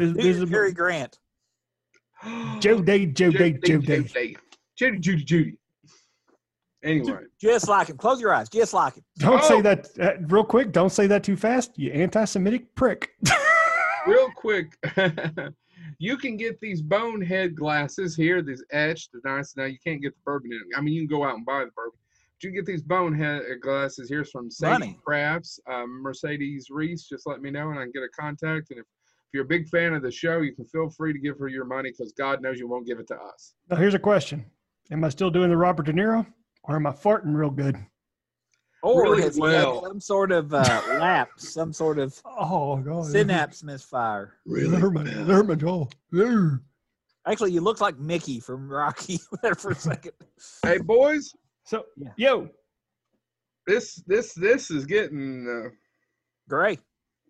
Vis- Dude, visible- Cary Grant. Joe Day, Joe Day, Joe Day. Judy, Judy, Judy. Anyway, Just like him. Close your eyes. Just like him. Don't Oh. say that uh, real quick. Don't say that too fast. You anti-Semitic prick. real quick, you can get these bonehead glasses here. These etched, they're nice. Now you can't get the bourbon in. 'em. I mean, you can go out and buy the bourbon. But you can get these bonehead glasses here from Sadie Money. Crafts, um, Mercedes Reese. Just let me know, and I can get a contact. And if, if you're a big fan of the show, you can feel free to give her your money because God knows you won't give it to us. now here's a question: Am I still doing the Robert De Niro, or am I farting real good? Or Really has he well. had some sort of uh, lapse, some sort of Oh God! synapse misfire. Lerman, Lerman, Ler- Actually, you look like Mickey from Rocky there for a second. Hey, boys, So, Yeah. yo, this this this is getting. Uh, Gray.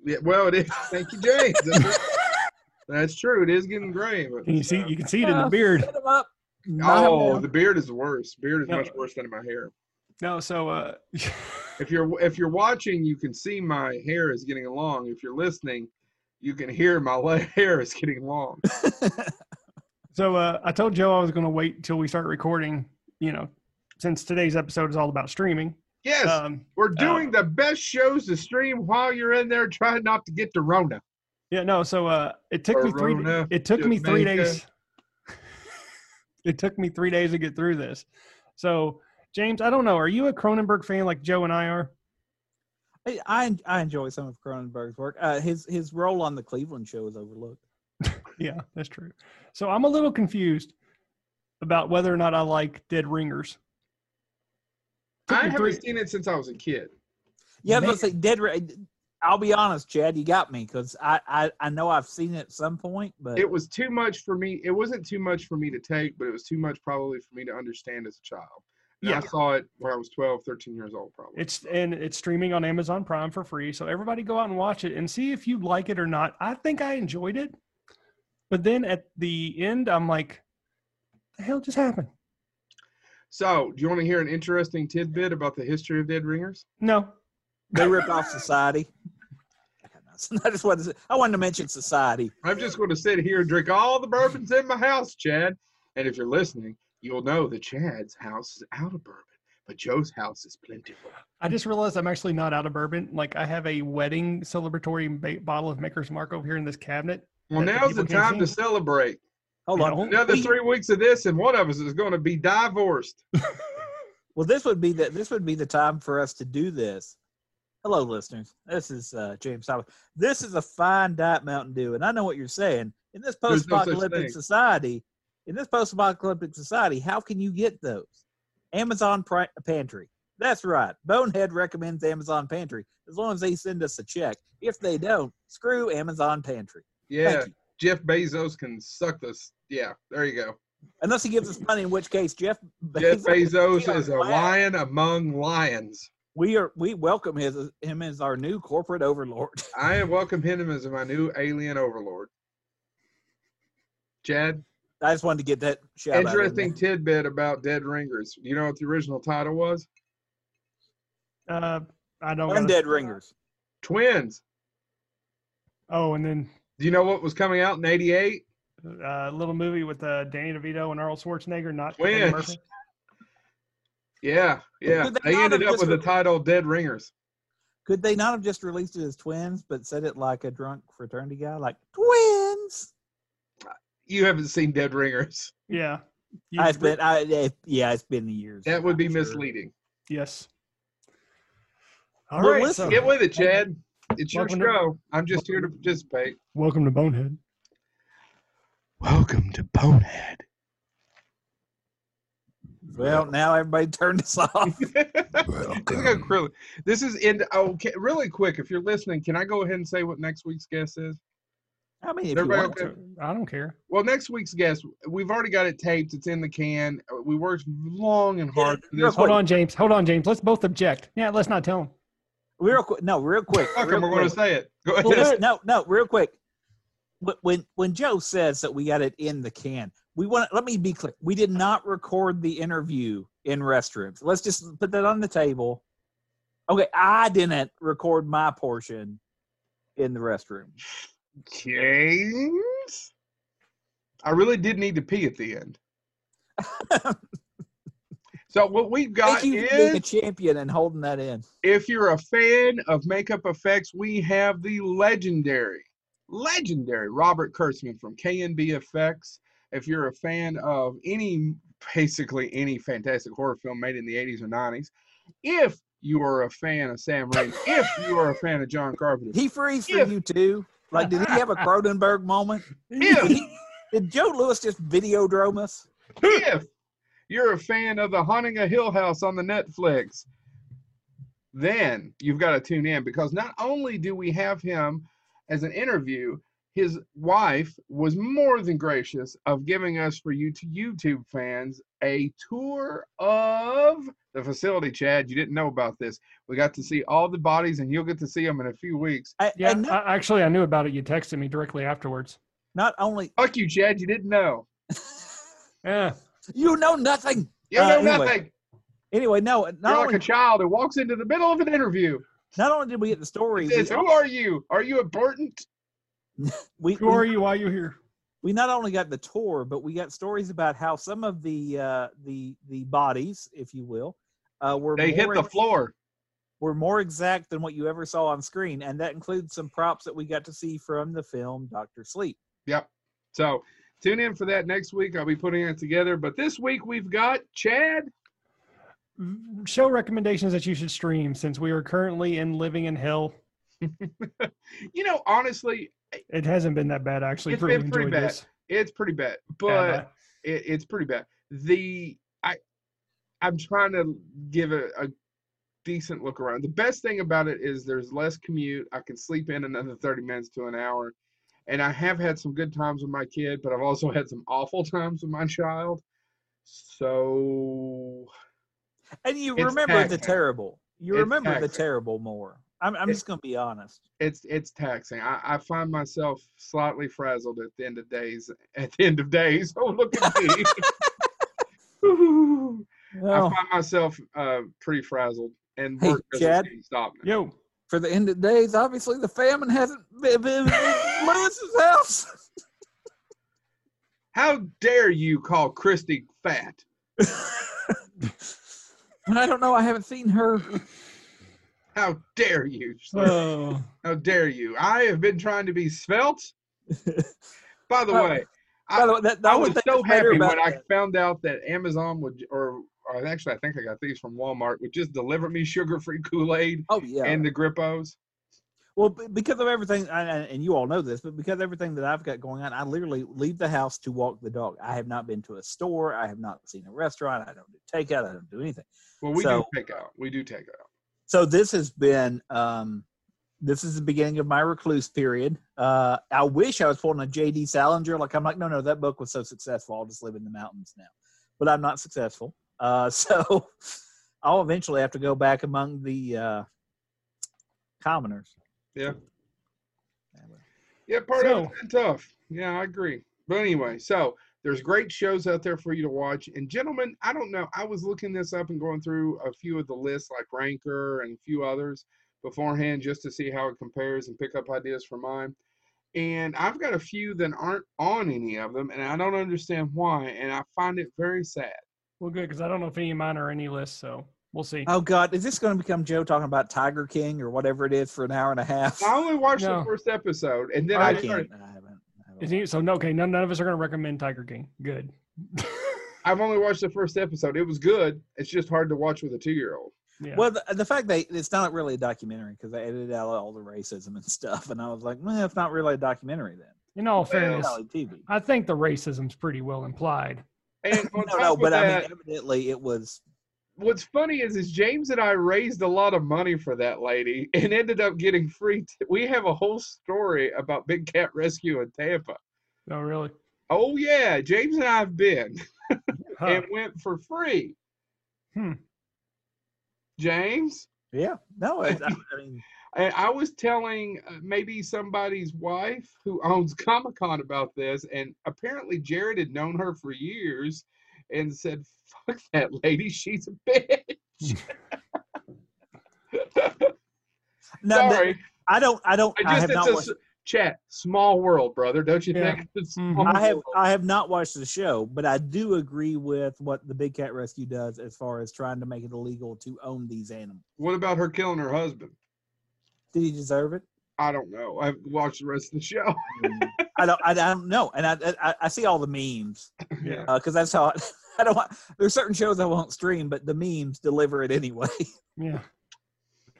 Yeah, well, it is. Thank you, James. That's, that's true. It is getting gray. But, can you see? uh, You can see it in the beard. Set him up. Oh, No. the beard is worse. Beard is No. much worse than my hair. No, so uh, If you're if you're watching, you can see my hair is getting long. If you're listening, you can hear my hair is getting long. so uh, I told Joe I was going to wait until we start recording. You know, since today's episode is all about streaming. Yes, Um, we're doing the best shows to stream while you're in there trying not to get to Rona. yeah, no. So uh, it took me three. Corona, It took me three days. it took me three days to get through this. So James, I don't know. Are you a Cronenberg fan like Joe and I are? I, I I enjoy some of Cronenberg's work. Uh, his his role on the Cleveland show is overlooked. Yeah, that's true. So I'm a little confused about whether or not I like Dead Ringers. Took I me haven't three- seen it since I was a kid. Yeah, Man. but say Dead. Ra- I'll be honest, Chad. You got me because I, I I know I've seen it at some point, but It was too much for me. It wasn't too much for me to take, but it was too much probably for me to understand as a child. And I saw it when I was 12, 13 years old, probably. It's and it's streaming on Amazon Prime for free. So everybody go out and watch it and see if you like it or not. I think I enjoyed it. But then at the end, I'm like, the hell just happened? So, do you want to hear an interesting tidbit about the history of Dead Ringers? No. they rip off Society. I just wanted to, I wanted to mention Society. I'm just going to sit here and drink all the bourbons in my house, Chad. And if you're listening, you'll know that Chad's house is out of bourbon, but Joe's house is plentiful. I just realized I'm actually not out of bourbon. Like I have a wedding celebratory bottle of Maker's Mark over here in this cabinet. Well, now's the people can't time to celebrate. Hold on. Another We- three weeks of this, and one of us is going to be divorced. Well, this would be the this would be the time for us to do this. Hello, listeners. This is uh, James Tyler. This is a fine Diet Mountain Dew, and I know what you're saying. In this There's no such post-apocalyptic thing. society, in this post-apocalyptic society, how can you get those? Amazon Pri- Pantry. That's right. Bonehead recommends Amazon Pantry as long as they send us a check. If they don't, screw Amazon Pantry. Yeah, Thank you. Jeff Bezos can suck this. Yeah, there you go. Unless he gives us money, in which case Jeff Jeff Bezos Bezos is a Wow. lion among lions. we are we welcome his him as our new corporate overlord. I welcome him as my new alien overlord. Chad, I just wanted to get that shout out in interesting tidbit about Dead Ringers. You know what the original title was? Uh, I don't. gotta- Undead Ringers. Twins. Oh, and then Do you know what was coming out in '88? uh, a little movie with uh, Danny DeVito and Arnold Schwarzenegger. Not Eddie Twins. Murphy. Yeah, yeah. They They ended up just with the title Dead Ringers. Could they not have just released it as twins, but said it like a drunk fraternity guy, like twins? You haven't seen Dead Ringers. Yeah. You- I've been, I yeah, it's been years. That would be sure. misleading. Yes. All Well, right. listen- so Get with it, Chad. It's your Welcome to- show. I'm just here to participate. welcome to Bonehead. Welcome to Bonehead. Well, now everybody turn this off. This is gonna This is in. Okay, really quick. If you're listening, can I go ahead and say what next week's guest is? I mean, if you Everybody want okay? to. I don't care. Well, next week's guest, we've already got it taped. It's in the can. Uh, We worked long and hard. for real this. Hold on, James. Hold on, James. Let's both object. Yeah, let's not tell him. Real quick, no, real quick. Fuck real we're going to say it. Go ahead. Well, no, no, real quick. When when Joe says that we got it in the can, we want. Let me be clear. We did not record the interview in restrooms. Let's just put that on the table. Okay, I didn't record my portion in the restroom. James. I really did need to pee at the end. So what we've got Thank you for being a champion and holding that in. if you're a fan of makeup effects, we have the legendary, legendary Robert Kurtzman from KNB Effects. If you're a fan of any, basically any fantastic horror film made in the 80s or 90s, if you are a fan of Sam Raimi, if you are a fan of John Carpenter, He freeze for If- you too. Like, did he have a Cronenberg moment? if Did Joe Lewis just videodrome us? if you're a fan of the Haunting a Hill House on the Netflix, then you've got to tune in because not only do we have him as an interview, his wife was more than gracious of giving us for you to YouTube fans a tour of the facility. Chad, you didn't know about this. We got to see all the bodies, and you'll get to see them in a few weeks. I, Yeah, and not, I, actually, I knew about it. You texted me directly afterwards. not only Fuck you, Chad. You didn't know. Yeah. you know nothing. You Uh, know anyway, nothing. Anyway, no, You're not like only, a child who walks into the middle of an interview. not only did we get the story, He says, we, "Who are you? Are you important?" we, Who we- are you? Why are you here? we not only got the tour, but we got stories about how some of the uh, the the bodies, if you will, uh, were They hit the ex- floor. were more exact than what you ever saw on screen, and that includes some props that we got to see from the film Doctor Sleep. Yep. So tune in for that next week. I'll be putting it together. But this week we've got Chad. Show recommendations that you should stream since we are currently in living in hell. You know, honestly, It hasn't been that bad actually. It's really been pretty bad. this. it's pretty bad, but it, it's pretty bad. The I I'm trying to give it a decent look around. The best thing about it is there's less commute. I can sleep in another 30 minutes to an hour. And I have had some good times with my kid, but I've also had some awful times with my child. So And you It's remember the terrible. You It's remember the terrible more. I'm, I'm It- just going to be honest. it's it's taxing. I, I find myself slightly frazzled at the end of days. At the end of days, oh look at me! Woo. I find myself uh, pretty frazzled, and Hey, work doesn't Chad. stop me. Yo, for the end of days, obviously the famine hasn't been been in Lewis's house. How dare you call Christy fat? I don't know. I haven't seen her. How dare you? oh, How dare you? I have been trying to be svelte. By the way, By the way, that, the I was so happy about when I found out that Amazon would, or, or actually, I think I got these from Walmart, would just deliver me sugar-free Kool-Aid Oh yeah. and the Grippos. Well, because of everything, and, you all know this, but because of everything that I've got going on, I literally leave the house to walk the dog. I have not been to a store. I have not seen a restaurant. I don't do takeout. I don't do anything. Well, we So- do takeout. We do takeout. So this has been, um, this is the beginning of my recluse period. Uh, I wish I was pulling a J.D. Salinger. Like I'm like, no, no, that book was so successful. I'll just live in the mountains now. But I'm not successful. Uh, so I'll eventually have to go back among the uh, commoners. Yeah. Yeah, part So- of it's been tough. Yeah, I agree. But anyway, so there's great shows out there for you to watch. And gentlemen, I don't know. I was looking this up and going through a few of the lists like Ranker and a few others beforehand just to see how it compares and pick up ideas for mine. And I've got a few that aren't on any of them, and I don't understand why. And I find it very sad. well, good because I don't know if any of mine are any list, so we'll see. Oh God, is this going to become Joe talking about Tiger King or whatever it is for an hour and a half? I only watched No. the first episode, and then I I, can't. I haven't. I haven't Is he, so no, okay, none, none of us are going to recommend Tiger King. Good. I've only watched the first episode. It was good. It's just hard to watch with a two-year-old. yeah. Well, the, the fact that it's not really a documentary because they edited out all the racism and stuff, and I was like, well, it's not really a documentary then. in all It's fairness, reality TV. I think the racism's pretty well implied. And on No, top no, of but I that, mean, evidently it was. What's funny is is James and I raised a lot of money for that lady and ended up getting free. T- we have a whole story about Big Cat Rescue in Tampa. Oh, really? Oh yeah, James and I have been Huh. and went for free. Hmm. James, Yeah, no, it, I, I mean, I, I was telling uh, maybe somebody's wife who owns Comic Con about this, and apparently Jared had known her for years and said, "Fuck that lady, she's a bitch." no, that- Sorry. I don't, I don't, I I, just have it's not a, watched. Chat, small world, brother. Don't you Yeah. think? It's Mhm. I have. I have not watched the show, but I do agree with what the Big Cat Rescue does as far as trying to make it illegal to own these animals. What about her killing her husband? Did he deserve it? I don't know. I haven't watched the rest of the show. I don't. I don't know, and I I, I see all the memes Yeah. because that's how I, I don't want. There's certain shows I won't stream, but the memes deliver it anyway. Yeah.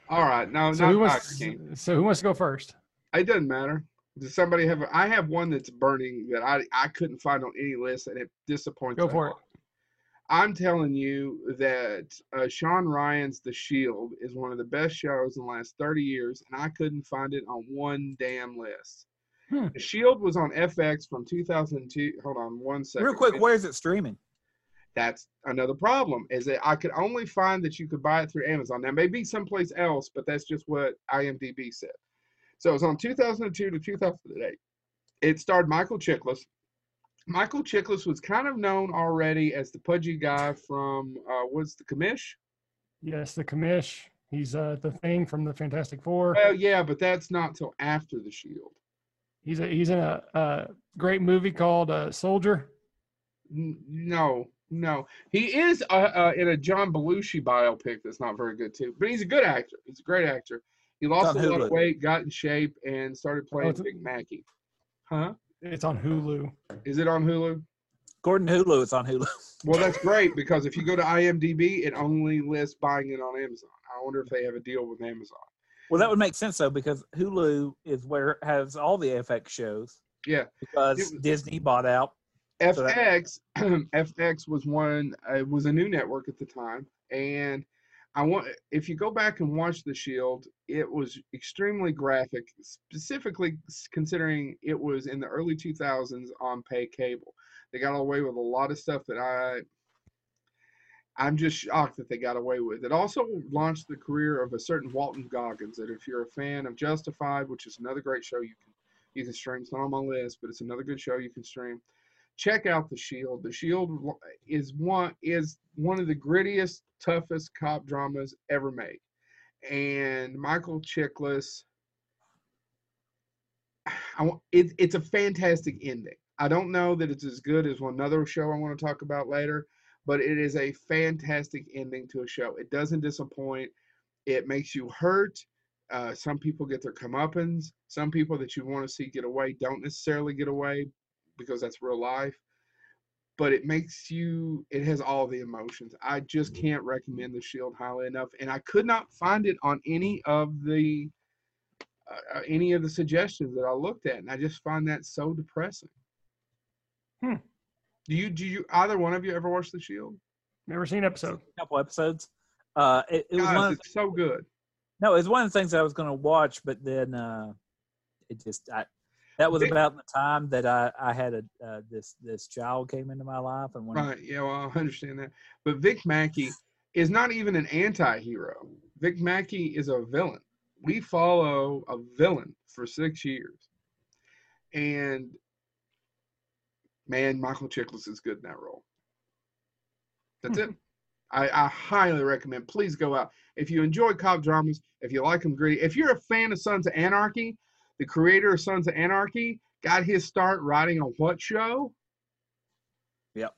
All right, no, So not who Tiger wants? King. So who wants to go first? It doesn't matter. Does somebody have? A, I have one that's burning that I I couldn't find on any list, and it disappoints. Go me. for it. I'm telling you that uh, Shawn Ryan's The Shield is one of the best shows in the last 30 years, and I couldn't find it on one damn list. Hmm. The Shield was on FX from 2002. Hold on one second. Real quick, where is it streaming? That's another problem. Is that I could only find that you could buy it through Amazon. Now, maybe someplace else, but that's just what IMDb said. So it was on 2002 to 2008. It starred Michael Chiklis. Michael Chiklis was kind of known already as the pudgy guy from uh, what's the commish? Yes, the commish. He's uh the thing from the Fantastic Four. Well, yeah, but that's not till after the Shield. He's a, he's in a, a great movie called uh, Soldier. N- No, no, he is uh, uh, in a John Belushi biopic that's not very good too. But he's a good actor. He's a great actor. He lost a lot of weight, got in shape, and started playing it's- Vic Mackey. Huh? It's on Hulu. Is it on Hulu? Gordon Hulu. It's on Hulu. Well, that's great because if you go to IMDb, it only lists buying it on Amazon. I wonder if they have a deal with Amazon. Well, that would make sense though, because Hulu is where it has all the FX shows. Yeah. Because was- Disney bought out. So that- FX FX was one uh, was a new network at the time, and I want if you go back and watch The Shield, it was extremely graphic, specifically considering it was in the early 2000s on pay cable. They got away with a lot of stuff that I I'm just shocked that they got away with. It also launched the career of a certain Walton Goggins. That if you're a fan of Justified, which is another great show you can you can stream, it's not on my list, but it's another good show you can stream check out the shield. The shield is one is one of the grittiest toughest cop dramas ever made. And michael chiklis I, it, it's a fantastic ending. I don't know that it's as good as one other show i want to talk about later but it is a fantastic ending to a show. It doesn't disappoint. It makes you hurt. Uh, some people get their comeuppance. Some people that you want to see get away don't necessarily get away because that's real life but it makes you it has all the emotions i just can't recommend the shield highly enough and i could not find it on any of the uh, uh, any of the suggestions that i looked at and i just find that so depressing Hmm. do you do you either one of you ever watch the shield Never seen episode. A couple episodes. Uh, it, it was Guys, one. Of, it's so good no, it was one of the things I was going to watch, but then uh, it just I, that was about the time that I I had a uh, this this child came into my life, and when right yeah well i understand that but vic mackey is not even an anti-hero vic mackey is a villain we follow a villain for six years and man, Michael Chiklis is good in that role. That's it. I, I highly recommend. Please go out if you enjoy cop dramas. If you like them gritty. If you're a fan of Sons of Anarchy, the creator of Sons of Anarchy got his start writing a what show?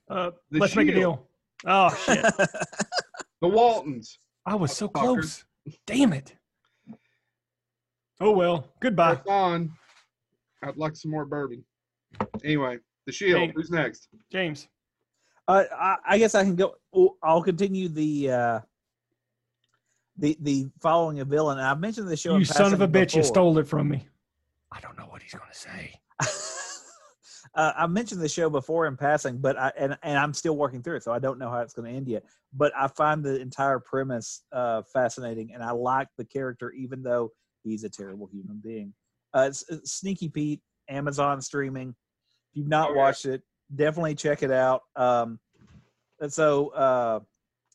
Uh, The let's make a deal. Oh shit! The Waltons. I was so close. Damn it. Oh well. Goodbye. That's on. I'd like some more bourbon. Anyway, the Shield. Hey. Who's next? James. Uh, I, I guess I can go. oh, I'll continue the uh, the the following a villain. I've mentioned the show. You son of a passing bitch! You stole it from me. I don't know what he's gonna say. uh, I mentioned the show before in passing, but I and, and I'm still working through it, so I don't know how it's going to end yet. But I find the entire premise uh, fascinating, and I like the character, even though he's a terrible human being. Uh, it's, it's Sneaky Pete, Amazon streaming. If you've not watched it, definitely check it out. Um, and so, uh,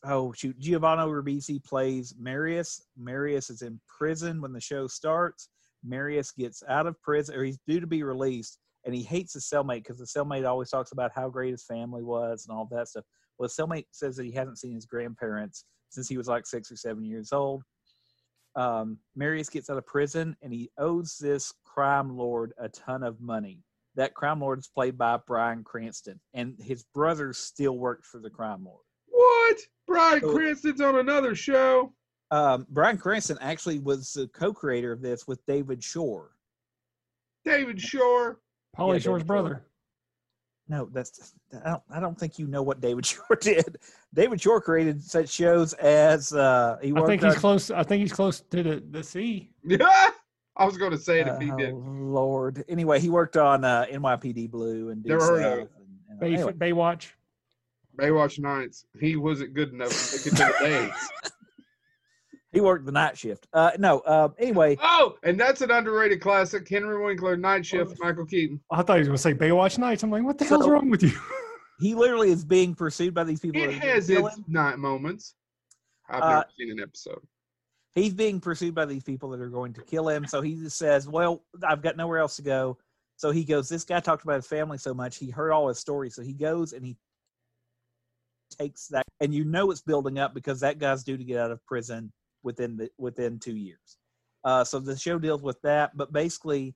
oh shoot, Giovanni Ribisi plays Marius. Marius is in prison when the show starts. Marius gets out of prison, or he's due to be released, and he hates his cellmate because the cellmate always talks about how great his family was and all that stuff. Well, his cellmate says that he hasn't seen his grandparents since he was like six or seven years old. um, Marius gets out of prison and he owes this crime lord a ton of money. That crime lord is played by Bryan Cranston, and his brother still works for the crime lord. What? Bryan So- Cranston's on another show. Um, Bryan Cranston actually was the co-creator of this with David Shore. David Shore. Pauly Yeah, Shore's David Shore. brother. No, that's I don't. I don't think you know what David Shore did. David Shore created such shows as uh, he I think he's on- close. I think he's close to the, the sea. Yeah. I was going to say it if he Uh, did. Lord. Anyway, he worked on uh, NYPD Blue and Due Never heard of South it. and- and- Bay, anyway, Baywatch. Baywatch Nights. He wasn't good enough to make it to the days. He worked the night shift. Uh, no. Uh, anyway, Oh, and that's an underrated classic. Henry Winkler, Night Shift, Michael Keaton. I thought he was going to say Baywatch Nights. I'm like, what the hell's So- wrong with you? he literally is being pursued by these people. It that are gonna has its him. night moments. I've Uh, never seen an episode. He's being pursued by these people that are going to kill him. So he just says, "Well, I've got nowhere else to go." So he goes. This guy talked about his family so much. He heard all his stories. So he goes and he takes that, and you know it's building up because that guy's due to get out of prison within the within two years. Uh, so the show deals with that, but basically,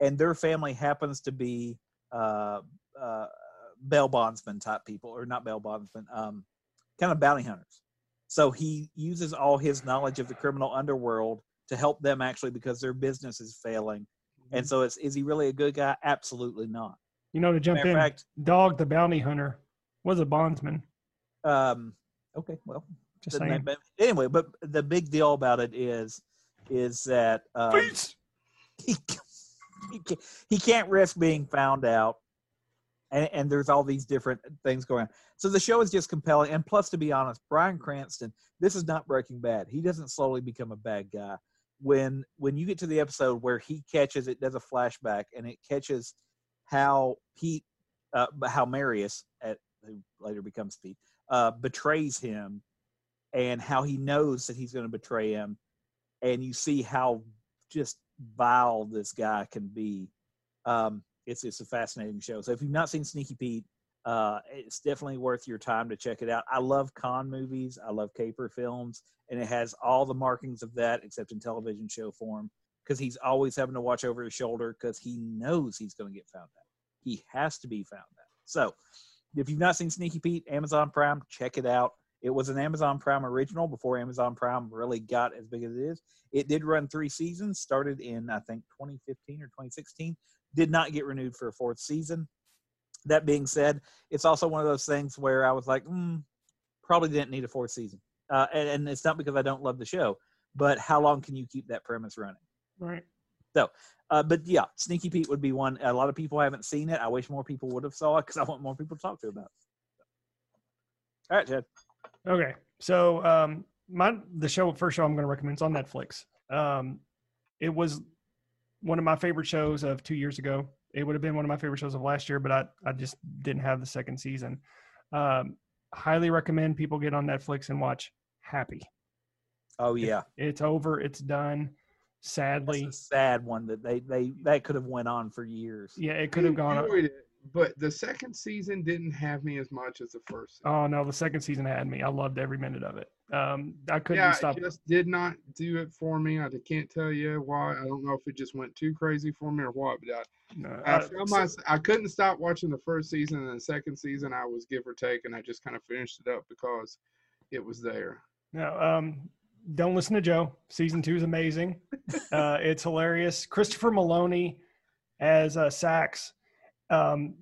and their family happens to be uh, uh, bail bondsman type people, or not bail bondsman, um, kind of bounty hunters. So he uses all his knowledge of the criminal underworld to help them actually because their business is failing. Mm-hmm. And so it's is he really a good guy? Absolutely not. You know, to jump Matter in, fact, Dog the bounty hunter was a bondsman. um, okay, well, Just saying. that- anyway, but the big deal about it is is that um, he, he, can't, he can't risk being found out. And, and there's all these different things going on. So the show is just compelling. And plus to be honest bryan cranston this is not breaking bad. He doesn't slowly become a bad guy. When when you get to the episode where he catches it does a flashback and it catches how pete uh, how marius at, who later becomes pete uh, betrays him and how he knows that he's going to betray him and you see how just vile this guy can be. Um, it's it's a fascinating show. So if you've not seen Sneaky Pete, uh, it's definitely worth your time to check it out. I love con movies. I love caper films, and it has all the markings of that except in television show form because he's always having to watch over his shoulder because he knows he's going to get found out. He has to be found out. So if you've not seen Sneaky Pete, Amazon Prime, check it out. It was an Amazon Prime original before Amazon Prime really got as big as it is. It did run three seasons, started in, I think, 2015 or 2016. Did not get renewed for a fourth season. That being said, it's also one of those things where I was like, mm, probably didn't need a fourth season. Uh, and, and it's not because I don't love the show, but how long can you keep that premise running? Right. So, uh, but yeah, Sneaky Pete would be one. A lot of people haven't seen it. I wish more people would have saw it because I want more people to talk to about it. All right, Chad. Okay. So um my the show first show I'm going to recommend is on Netflix. Um it was one of my favorite shows of 2 years ago. It would have been one of my favorite shows of last year, but I I just didn't have the second season. Um highly recommend people get on Netflix and watch Happy. Oh yeah, It's over, it's done. that's Sadly, a sad one that they they that could have went on for years. yeah, it could have gone. enjoyed it, but the second season didn't have me as much as the first. season. Oh no, the second season had me. I loved every minute of it. Um, I couldn't yeah, stop. it just did not do it for me. I can't tell you why. I don't know if it just went too crazy for me or what. But I, No, I, I- so- my, I couldn't stop watching the first season and the second season. I was give or take, and I just kind of finished it up because it was there. No, um, don't listen to Joe. Season two is amazing. uh, it's hilarious. Christopher Meloni as uh, Sax. Um,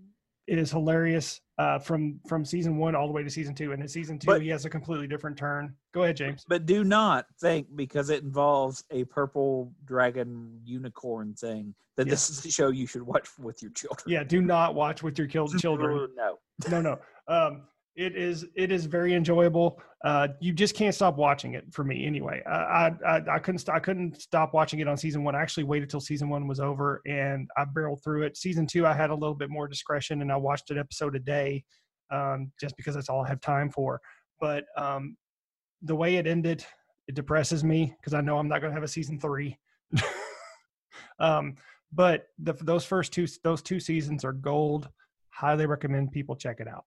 it is hilarious uh, from from season one all the way to season two. And in season two, But- he has a completely different turn. Go ahead, James. But do not think because it involves a purple dragon unicorn thing that this is a show you should watch with your children. Yeah, do not watch with your children. No. no no um it is it is very enjoyable. Uh you just can't stop watching it for me anyway. I i i couldn't i couldn't stop watching it on season one. I actually waited till season one was over and i barreled through it. Season two i had a little bit more discretion and i watched an episode a day um just because that's all i have time for. But um the way it ended it depresses me because i know i'm not going to have a season three. Um but the, those first two those two seasons are gold. Highly recommend people check it out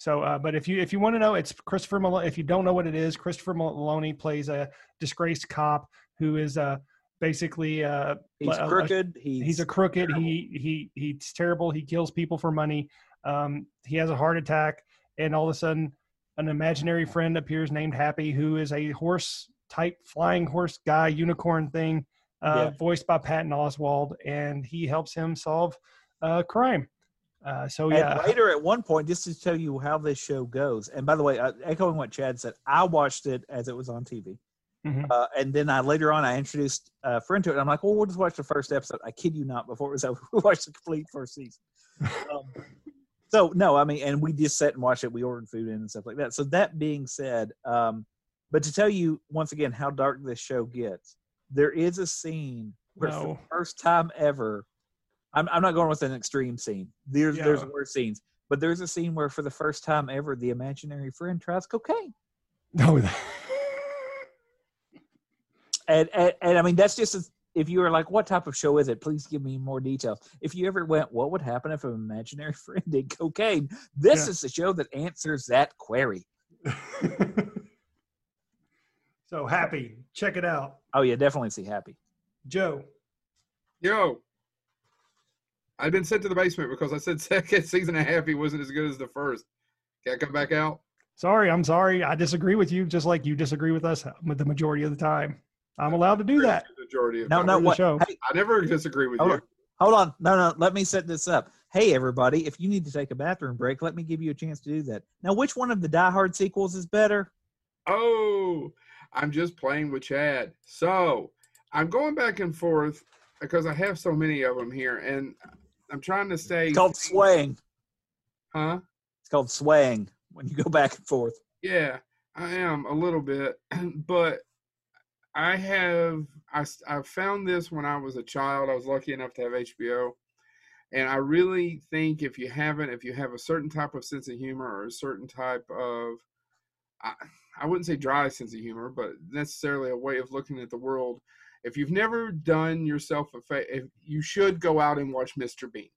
So, uh, but if you if you want to know, it's Christopher Meloni. If you don't know what it is, Christopher Meloni plays a disgraced cop who is uh, basically uh, He's a- a- crooked. He's, he's a crooked. terrible. He he he's terrible. He kills people for money. Um, he has a heart attack, and all of a sudden, an imaginary friend appears named Happy, who is a horse type flying horse guy, unicorn thing, uh, Yeah. voiced by Patton Oswalt, and he helps him solve uh, crime. Uh, so And yeah, later at one point, just to tell you how this show goes, and by the way, uh, echoing what Chad said, I watched it as it was on TV. Mhm. Uh, and then I later on I introduced a friend to it. And I'm like, well, we'll just watch the first episode. I kid you not. Before it was over, we watched the complete first season. Um, so no, I mean, and we just sat and watched it. We ordered food in and stuff like that. So that being said, um, but to tell you once again how dark this show gets, there is a scene where for the first time ever, I'm, I'm not going with an extreme scene. There's there's Yeah. worse scenes, but there's a scene where for the first time ever, the imaginary friend tries cocaine. no, and, and and I mean that's just as, if you were like, what type of show is it? Please give me more details. If you ever went, what would happen if an imaginary friend did cocaine? This Yeah. is the show that answers that query. so happy. Check it out, Oh yeah, definitely see happy. Joe. Yo, I've been sent to the basement because I said second season and a half he wasn't as good as the first. Can I come back out? Sorry, I'm sorry. I disagree with you, just like you disagree with us with the majority of the time. I'm allowed to do that. The majority of No, time. no, the what? show. Hey, I never disagree with hold you. on, hold on. No, no. Let me set this up. Hey, everybody, if you need to take a bathroom break, let me give you a chance to do that. Now, which one of the Die Hard sequels is better? Oh, I'm just playing with Chad. So I'm going back and forth because I have so many of them here, and I'm trying to stay. It's called swaying. Huh? It's called swaying when you go back and forth. Yeah, I am a little bit, but I have I I found this when I was a child. I was lucky enough to have HBO, and I really think if you haven't, if you have a certain type of sense of humor or a certain type of, I, I wouldn't say dry sense of humor, but necessarily a way of looking at the world. If you've never done yourself a fa- if you should go out and watch Mr. Bean.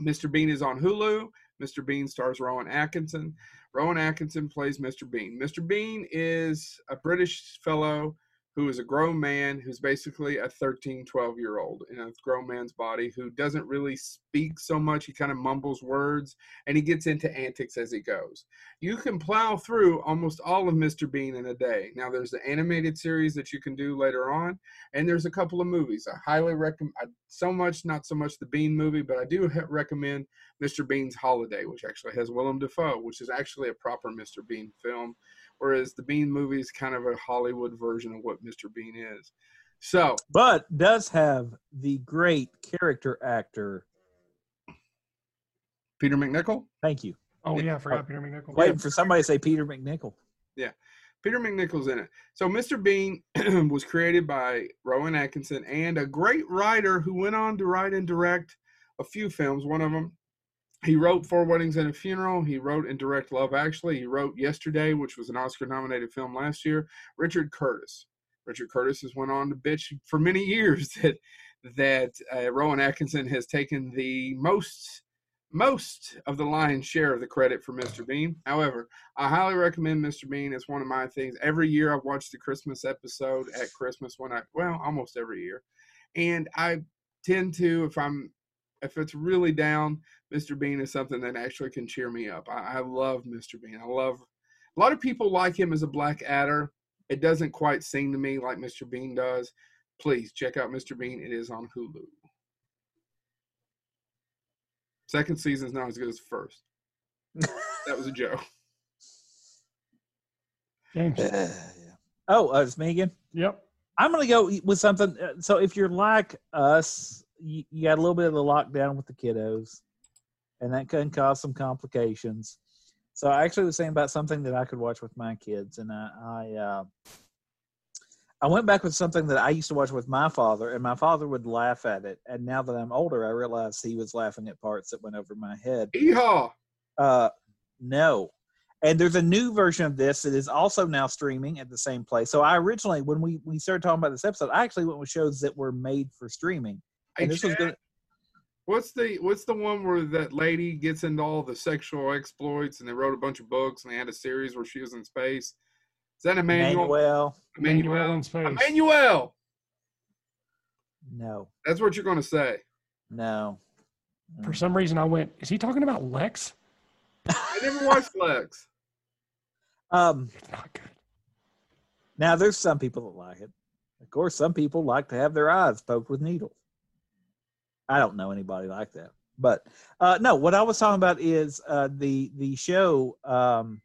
Mr. Bean is on Hulu. Mr. Bean stars Rowan Atkinson. Rowan Atkinson plays Mr. Bean. Mr. Bean is a British fellow who is a grown man who's basically a 13, 12 year old in a grown man's body who doesn't really speak so much. He kind of mumbles words and he gets into antics as he goes. You can plow through almost all of Mr. Bean in a day. Now, there's the animated series that you can do later on, and there's a couple of movies. I highly recommend, so much, not so much the Bean movie, but I do recommend Mr. Bean's Holiday, which actually has Willem Dafoe, which is actually a proper Mr. Bean film, whereas the Bean movie is kind of a Hollywood version of what Mr. Bean is. So, but does have the great character actor. Peter MacNicol? Thank you. Oh yeah, I forgot Peter MacNicol. Waiting for somebody to say Peter MacNicol. Yeah, Peter MacNicol's in it. So Mr. Bean was created by Rowan Atkinson and a great writer who went on to write and direct a few films. One of them, he wrote Four Weddings and a Funeral. He wrote and direct Love Actually. He wrote Yesterday, which was an Oscar-nominated film last year. Richard Curtis. Richard Curtis has went on to bitch for many years that that uh, Rowan Atkinson has taken the most most of the lion's share of the credit for Mr. Bean. However, I highly recommend Mr. Bean. It's one of my things. Every year I watch the Christmas episode at Christmas when I well, almost every year. And I tend to if I'm if it's really down, Mr. Bean is something that actually can cheer me up. I, I love Mr. Bean. I love a lot of people like him as a black adder. It doesn't quite sing to me like Mr. Bean does. Please check out Mr. Bean. It is on Hulu. Second season is not as good as the first. that was a joke. James. Oh, uh, it's me again. Yep. I'm going to go with something. uh, So if you're like us, you, you got a little bit of the lockdown with the kiddos, and that can cause some complications. So I actually was saying about something that I could watch with my kids, and I I, uh, I went back with something that I used to watch with my father, and my father would laugh at it. And now that I'm older, I realize he was laughing at parts that went over my head. Yeehaw! Uh, no. And there's a new version of this that is also now streaming at the same place. So I originally, when we, we started talking about this episode, I actually went with shows that were made for streaming. And this was good. What's the what's the one where that lady gets into all the sexual exploits and they wrote a bunch of books and they had a series where she was in space? Is that Emmanuelle? Emmanuelle. Emmanuelle Emmanuelle. in space. Emmanuelle. No, That's what you're going to say. no. For some reason, I went. Is he talking about Lexx? I never watched Lexx. Um, It's not good. now there's some people that like it. Of course, some people like to have their eyes poked with needles. I don't know anybody like that, but uh, no. What I was talking about is uh, the the show um,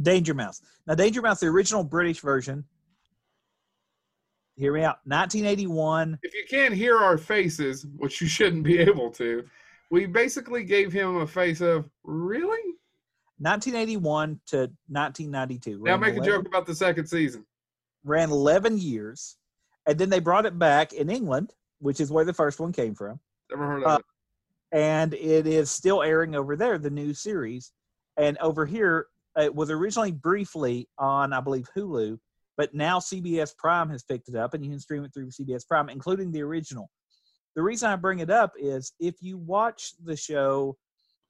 Danger Mouse. Now, Danger Mouse, the original British version. Hear me out. 1981. If you can't hear our faces, which you shouldn't be able to, we basically gave him a face of really. 1981 to 1992. Now make a joke about the second season. ran 11 years and then they brought it back in england which is where the first one came from. Never heard of Uh, it. and it is still airing over there the new series. And over here it was originally briefly on i believe hulu but now cbs prime has picked it up and you can stream it through cbs prime including the original. The reason i bring it up is if you watch the show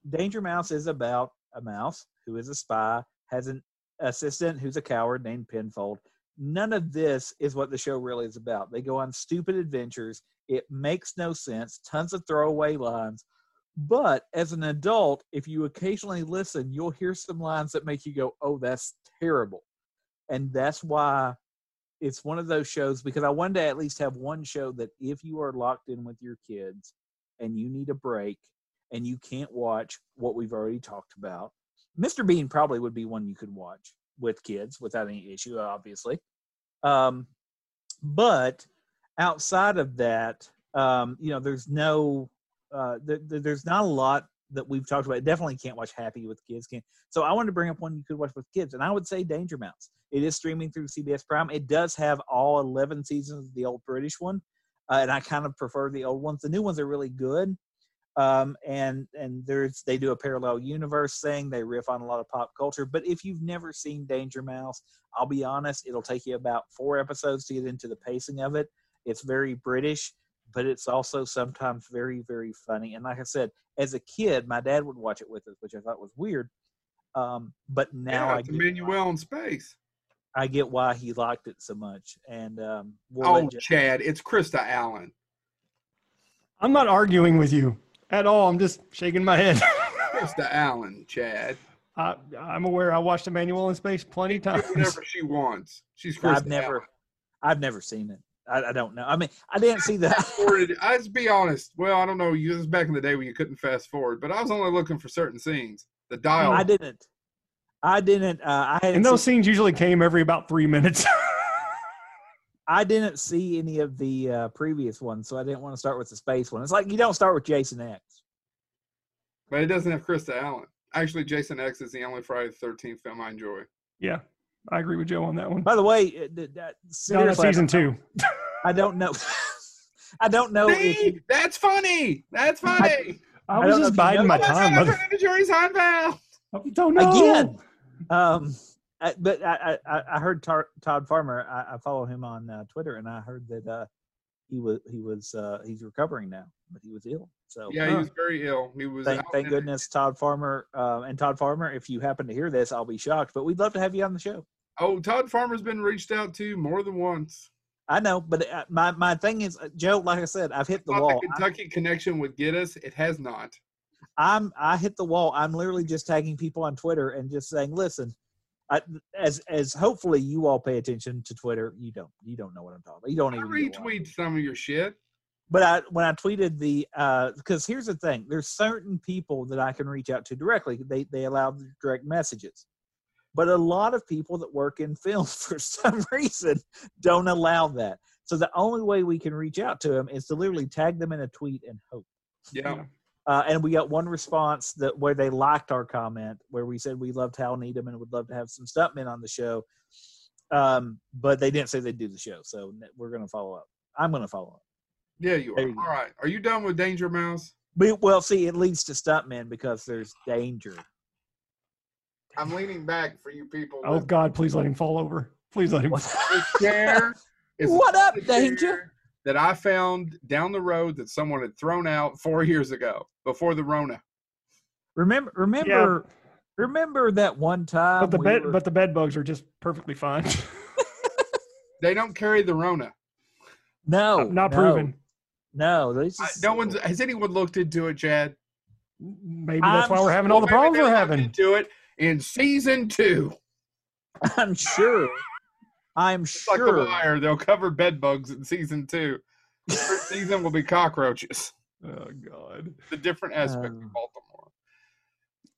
danger mouse is about a mouse who is a spy has an assistant who's a coward named penfold none of this is what the show really is about they go on stupid adventures it makes no sense tons of throwaway lines but as an adult, if you occasionally listen, you'll hear some lines that make you go, oh, that's terrible. And that's why it's one of those shows because I wanted to at least have one show that if you are locked in with your kids and you need a break and you can't watch what we've already talked about, Mr. Bean probably would be one you could watch with kids without any issue, obviously. Um, but outside of that, um, you know, there's no uh, th- th- there's not a lot that we've talked about. Definitely can't watch Happy with kids. Can so I wanted to bring up one you could watch with kids, and I would say Danger Mouse. It is streaming through CBS Prime. It does have all 11 seasons of the old British one, uh, and I kind of prefer the old ones. The new ones are really good, um, and and there's they do a parallel universe thing. They riff on a lot of pop culture. But if you've never seen Danger Mouse, I'll be honest, it'll take you about four episodes to get into the pacing of it. It's very British but it's also sometimes very very funny and like i said as a kid my dad would watch it with us which i thought was weird um, but now yeah, I, it's get, Emmanuelle in space. I get why he liked it so much and um, we'll Oh, Chad, it's Krista Allen. I'm not arguing with you at all. I'm just shaking my head. Mr. Allen, Chad. I, I'm aware. I watched Emmanuelle in Space plenty of times. whatever she wants. She's Krista i've never Allen. i've never seen it I, I don't know i mean i didn't see that Forwarded- Let's be honest. Well, I don't know. You this was back in the day when you couldn't fast forward, but I was only looking for certain scenes. The dial. i didn't i didn't uh, i hadn't and those seen, scenes usually came every about three minutes. i didn't see any of the uh, previous ones so i didn't want to start with the space one it's like you don't start with jason x but it doesn't have Krista Allen. Actually, Jason X is the only Friday the Thirteenth film I enjoy. yeah, I agree with Joe on that one. by the way that- that- seriously, I season don't know- two. I don't know. I don't know if See, you, that's funny. That's funny. I I was don't just if you biding know my my God, time. I mother- turned into Jerry Seinfeld. I don't know. again. Um, I, but I, I, I heard Tar, Todd Farmer. I, I follow him on uh, Twitter, and I heard that uh, he was he was uh, he's recovering now, but he was ill. So Yeah, he was very ill. He was. thank, thank goodness Todd Farmer uh, and Todd Farmer. If you happen to hear this, I'll be shocked. But we'd love to have you on the show. Oh, Todd Farmer's been reached out to more than once. I know, but uh, my my thing is, uh, Joe. Like I said, I've hit the wall. the Kentucky connection would get us. It has not. I'm I hit the wall. I'm literally just tagging people on Twitter and just saying, listen, I, as as hopefully you all pay attention to Twitter. You don't you don't know what I'm talking about. You don't I even retweet some of your shit. But I when I tweeted the uh, because here's the thing: there's certain people that I can reach out to directly. They they allow the direct messages. But a lot of people that work in film, for some reason, don't allow that. So the only way we can reach out to them is to literally tag them in a tweet and hope. Yeah. Yeah. Uh, and we got one response that where they liked our comment where we said we loved Hal Needham and would love to have some stuntmen on the show. Um, but they didn't say they'd do the show, so we're going to follow up. I'm going to follow up. Yeah, you are. you. All right. Are you done with Danger Mouse? But, well, see, it leads to stuntmen because there's danger. I'm leaning back for you people. Oh God, please let him fall over. Please let him. The chair What up, Danger? that I found down the road that someone had thrown out four years ago before the Rona. Remember, remember, remember that one time. But the we bed, were- but the bed bugs are just perfectly fine. They don't carry the Rona. no, Not no, proven. No, they I, just, no one's has anyone looked into it, Chad? Maybe that's I'm why we're having all the problems we're having. Into it in season two. I'm sure. I'm It's like the sure. wire. They'll cover bed bugs in season two. First season will be cockroaches. Oh God! The different aspect Um, of Baltimore.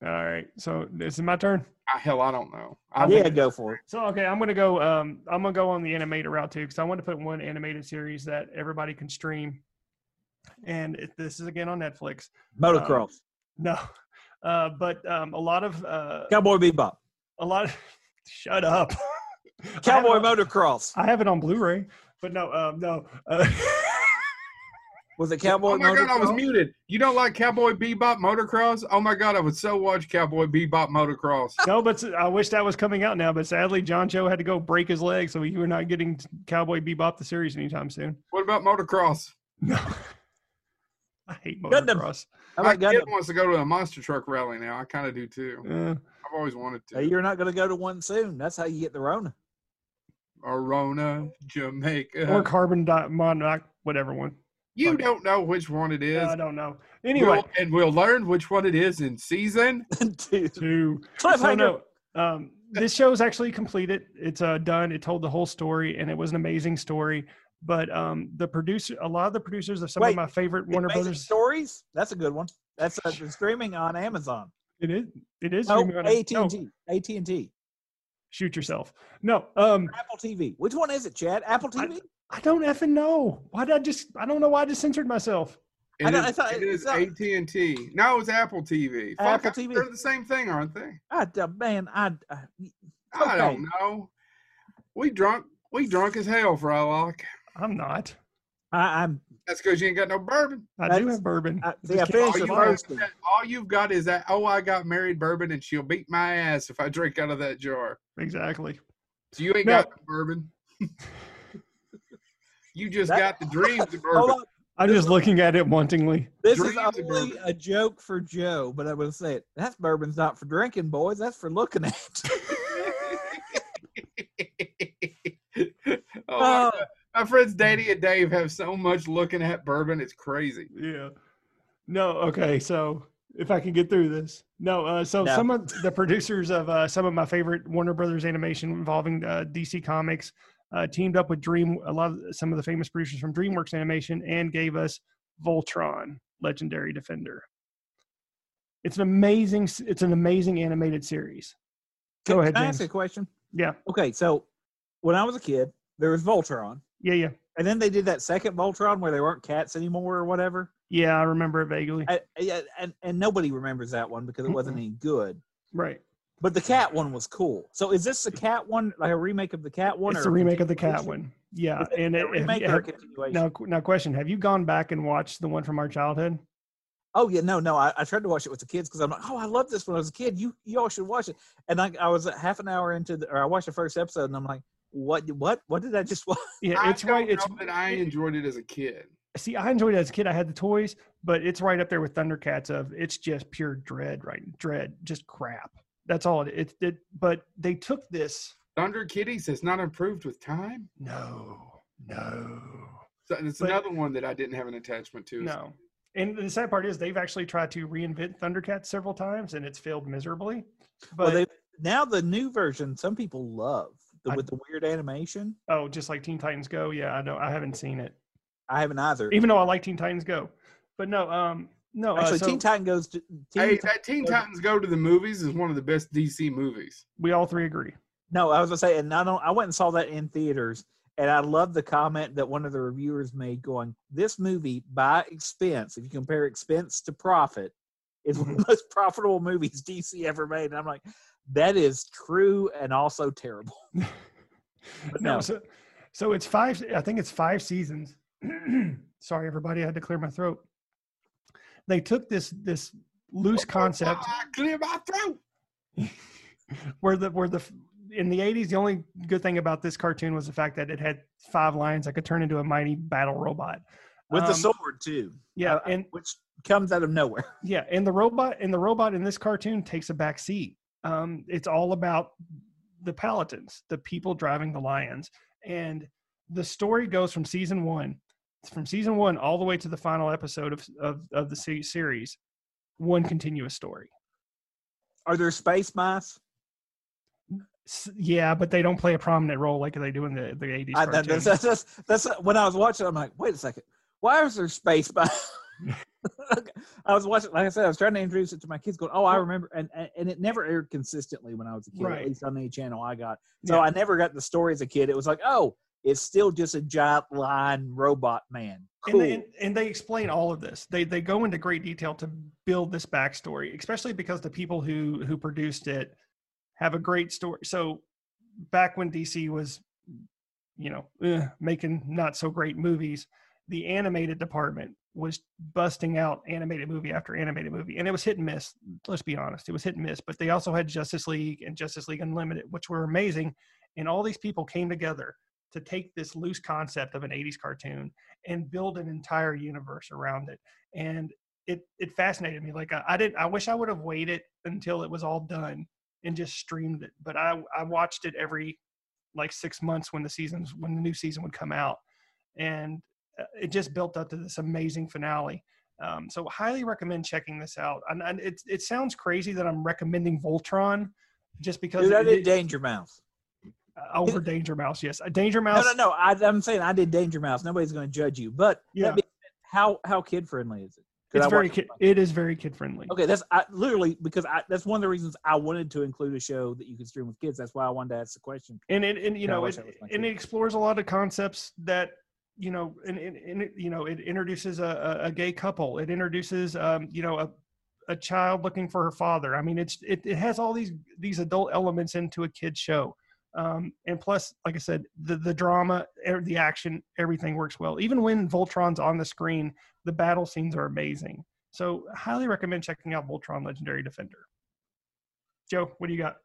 All right, so this is my turn. Ah, hell, I don't know. I yeah, think- go for it. So okay, I'm gonna go. Um, I'm gonna go on the animated route too because I want to put one animated series that everybody can stream, and it, this is again on Netflix. Motocross, No, uh, but um, a lot of uh, Cowboy Bebop, a lot. Of, shut up. I have Cowboy it on- Motocross. I have it on Blu-ray, but no, um, no. Uh, Was it Cowboy Oh my god, I was muted. You don't like Cowboy Bebop Motocross? Oh my god, I would so watch Cowboy Bebop Motocross. no, but I wish that was coming out now. But sadly, John Cho had to go break his leg, so you are not getting Cowboy Bebop the series anytime soon. What about motocross? No, I hate Gundam. motocross. How My about kid Gundam? wants to go to a monster truck rally now. I kind of do too. Uh, I've always wanted Hey, to. you're not going to go to one soon. That's how you get the Rona. Arona, Jamaica. or carbon di- monox, whatever one. You fuck it. don't know which one it is. I don't know. Anyway, We'll- and we'll learn which one it is in season. Dude. to so no, um, this show is actually completed. It's uh, done. It told the whole story, and it was an amazing story. But um, the producer, a lot of the producers of some Wait, of my favorite Warner Amazing Brothers. Stories. That's a good one. That's uh, streaming on Amazon. It is. It is. No, streaming on- AT and T. AT and T. shoot yourself. No. Um, Apple TV. Which one is it, Chad? Apple TV. I don't effing know. Why did I just? I don't know why I just censored myself. I It don't- I is, thought it it is was, uh, AT and T. Now it's Apple TV. Apple I- TV. They're the same thing, aren't they? I, uh, man, I. Uh, I Okay. don't know. We drunk. We drunk as hell, Frylock. I'm not. I, I'm. That's because you ain't got no bourbon. I do That's- have bourbon. I, Just see, I All, you survive. first got, one. all you've got is that. Oh, I got married bourbon, and she'll beat my ass if I drink out of that jar. Exactly. So you ain't No. got the bourbon. you just That- got the dreams of Hold bourbon. I'm just looking at it wantingly. This is Dreams of only bourbon. a joke for Joe, but I'm going to say it. That bourbon's not for drinking, boys. That's for looking at. oh, my, Oh. My friends Danny and Dave have so much looking at bourbon, it's crazy. Yeah. No. Okay. So if I can get through this, no. Uh, so No. some of the producers of uh, some of my favorite Warner Brothers animation involving uh, DC Comics uh, teamed up with Dream. A lot of some of the famous producers from DreamWorks Animation and gave us Voltron, Legendary Defender. It's an amazing. It's an amazing animated series. Go Can- ahead, Can I ask James. a question? Yeah. Okay, so when I was a kid, there was Voltron, Yeah. Yeah. and then they did that second Voltron where they weren't cats anymore or whatever. Yeah. I remember it vaguely. I, yeah, and and nobody remembers that one because it wasn't any good. right. But the cat one was cool. So is this the cat one, like a remake of the cat one? It's or a remake of the cat one. Yeah. It And it, it- remake it or a continuation? now, now, question: Have you gone back and watched the one from our childhood? Oh yeah, no, no. I, I tried to watch it with the kids because I'm like, oh, I love this when I was a kid. You you all should watch it. And I, I was half an hour into the, or I watched the first episode, and I'm like, what what what did I just watch? Yeah, it's don't right. It's that I enjoyed it as a kid. see, I enjoyed it as a kid. I had the toys, but it's right up there with Thundercats. Of it's just pure dread, right? Dread, just crap. That's all it. It. it but they took this. Thunder Kitties has not improved with time. No, no, So it's But- another one that I didn't have an attachment to. no. And the sad part is they've actually tried to reinvent Thundercats several times, and it's failed miserably. But well, they now the new version, some people love the, I- with the weird animation. oh, just like Teen Titans Go. Yeah, I know. I haven't seen it, I haven't either. even though I like Teen Titans Go. But no, um, no. uh, Actually, so Teen Titan goes to Teen Hey, Ti- that Teen Titans Go to the Movies is one of the best DC movies. we all three agree. No, I was gonna say, and I don't. I went and saw that in theaters, and I love the comment that one of the reviewers made, going, "This movie, by expense, if you compare expense to profit, is one of the most profitable movies DC ever made." And I'm like, that is true and also terrible. But no, no. so so it's five. I think it's five seasons. Sorry, everybody, I had to clear my throat. They took this this loose concept I clear my throat. where the where the in the 80s, the only good thing about this cartoon was the fact that it had five lions that could turn into a mighty battle robot. with the Um, sword too. Yeah, Uh, and which comes out of nowhere. yeah, and the robot and the robot in this cartoon takes a back seat. Um, it's all about the Paladins, the people driving the lions, and the story goes from season one, from season one all the way to the final episode of of, of the series, one continuous story. Are there space mice? Yeah, but they don't play a prominent role like they do in the the 80s. I, that, that's, that's, that's, that's when I was watching. I'm like, wait a second, why is there space mice? I was watching, like I said, I was trying to introduce it to my kids. Going, oh, I remember, and and, it never aired consistently when I was a kid, Right. at least on any channel I got. So Yeah. I never got the story as a kid. It was like, oh, it's still just a giant line robot man. Cool. And, they, and, and they explain all of this. They they go into great detail to build this backstory, especially because the people who who produced it have a great story. So back when DC was, you know, eh, making not so great movies, the animated department was busting out animated movie after animated movie, and it was hit and miss. Let's be honest, it was hit and miss. But they also had Justice League and Justice League Unlimited, which were amazing, and all these people came together to take this loose concept of an 80s cartoon and build an entire universe around it. And it it fascinated me. Like i, I didn't i wish i would have waited until it was all done and just streamed it but i i watched it every like six months when the seasons when the new season would come out. And uh, it just built up to this amazing finale. Um, so highly recommend checking this out. And, and it, it sounds crazy that i'm recommending voltron just because Dude, I did it- Danger Mouse. Uh, over danger mouse yes danger mouse no, no. I, I'm saying I did Danger Mouse. Nobody's going to judge you. But that Yeah. being how how kid friendly is it? it's I very kid, it. is very kid friendly Okay, that's I, literally because I, that's one of the reasons I wanted to include a show that you can stream with kids. That's why I wanted to ask the question. and it and you know it, I was my and it explores a lot of concepts that you know and, and, and it, you know it introduces a, a, a gay couple it introduces um you know a a child looking for her father i mean it's it, it has all these these adult elements into a kid's show um and plus like i said the the drama er, the action everything works well even when voltron's on the screen the battle scenes are amazing so highly recommend checking out voltron legendary defender joe what do you got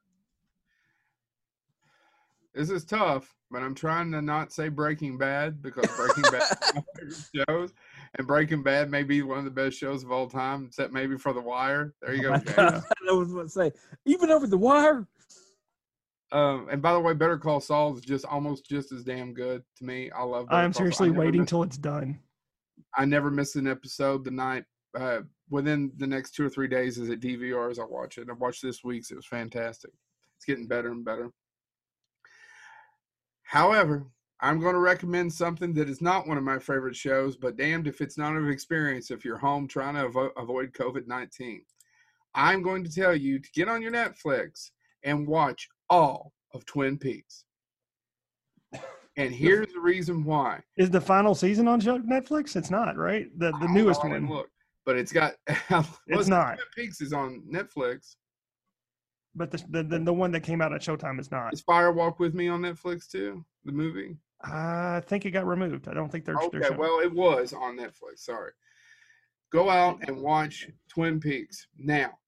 This is tough, but I'm trying to not say Breaking Bad because Breaking Bad is my favorite shows, and Breaking Bad may be one of the best shows of all time, except maybe for The Wire. There you go. James. God, I was going to say, even over the wire. Um, and by the way, Better Call Saul is just almost just as damn good to me. I love. Better i'm Call seriously waiting miss- till it's done I never miss an episode. The night uh, within the next two or three days is at DVRs. I watch it. I watched this week's. It was fantastic. It's getting better and better. However, I'm going to recommend something that is not one of my favorite shows, but damned if it's not an experience if you're home trying to avo- avoid COVID 19. I'm going to tell you to get on your Netflix and watch all of Twin Peaks. And here's the reason why. Is the final season on show- Netflix? It's not, right? The the newest know, I didn't one, Look, but it's got. It's not. Twin Peaks is on Netflix. but the, the the the one that came out at Showtime is not. Is Fire Walk with Me on Netflix too? The movie. I think it got removed. I don't think they're. they're Okay, well, it was on Netflix. Sorry. Go out and watch Twin Peaks. Now,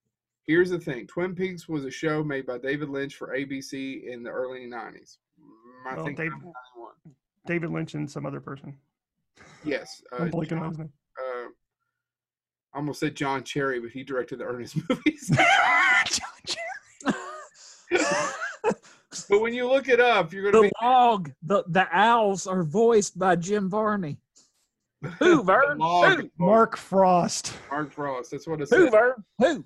here's the thing: Twin Peaks was a show made by David Lynch for ABC in the early '90s. I Well, think Dave- David Lynch and some other person. Yes. Uh, I'm blanking on his name. uh, I almost said John Cherry, but he directed the Ernest movies. but when you look it up, you're gonna The be log, the the owls are voiced by Jim Varney. Who, Vern? Who? Mark Frost. Mark Frost. That's what it says. Who, Vern? Who?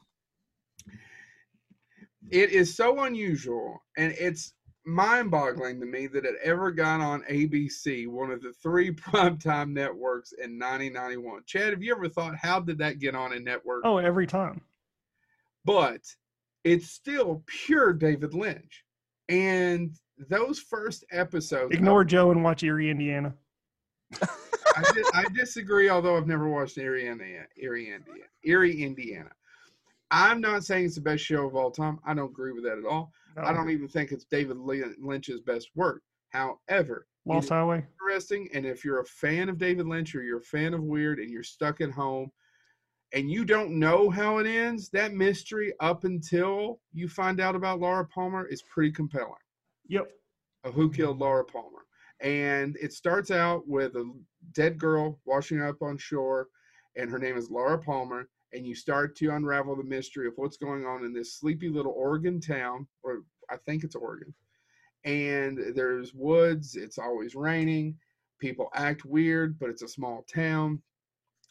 It is so unusual and it's mind-boggling to me that it ever got on ABC, one of the three primetime networks in 1991. Chad, have you ever thought how did that get on a network? Oh, every time. But it's still pure David Lynch. And those first episodes Ignore Joe and watch Erie, Indiana. I, I disagree, although I've never watched Erie, Indiana. Erie, Indiana. Erie, Indiana. I'm not saying it's the best show of all time. I don't agree with that at all. No. I don't even think it's David Lynch's best work. However, Lost Highway. interesting, and if you're a fan of David Lynch or you're a fan of Weird and you're stuck at home and you don't know how it ends, that mystery up until you find out about Laura Palmer is pretty compelling. Yep. of Who mm-hmm. Killed Laura Palmer. And it starts out with a dead girl washing up on shore, and her name is Laura Palmer. And you start to unravel the mystery of what's going on in this sleepy little Oregon town, or I think it's Oregon. And there's woods, it's always raining. People act weird, but it's a small town.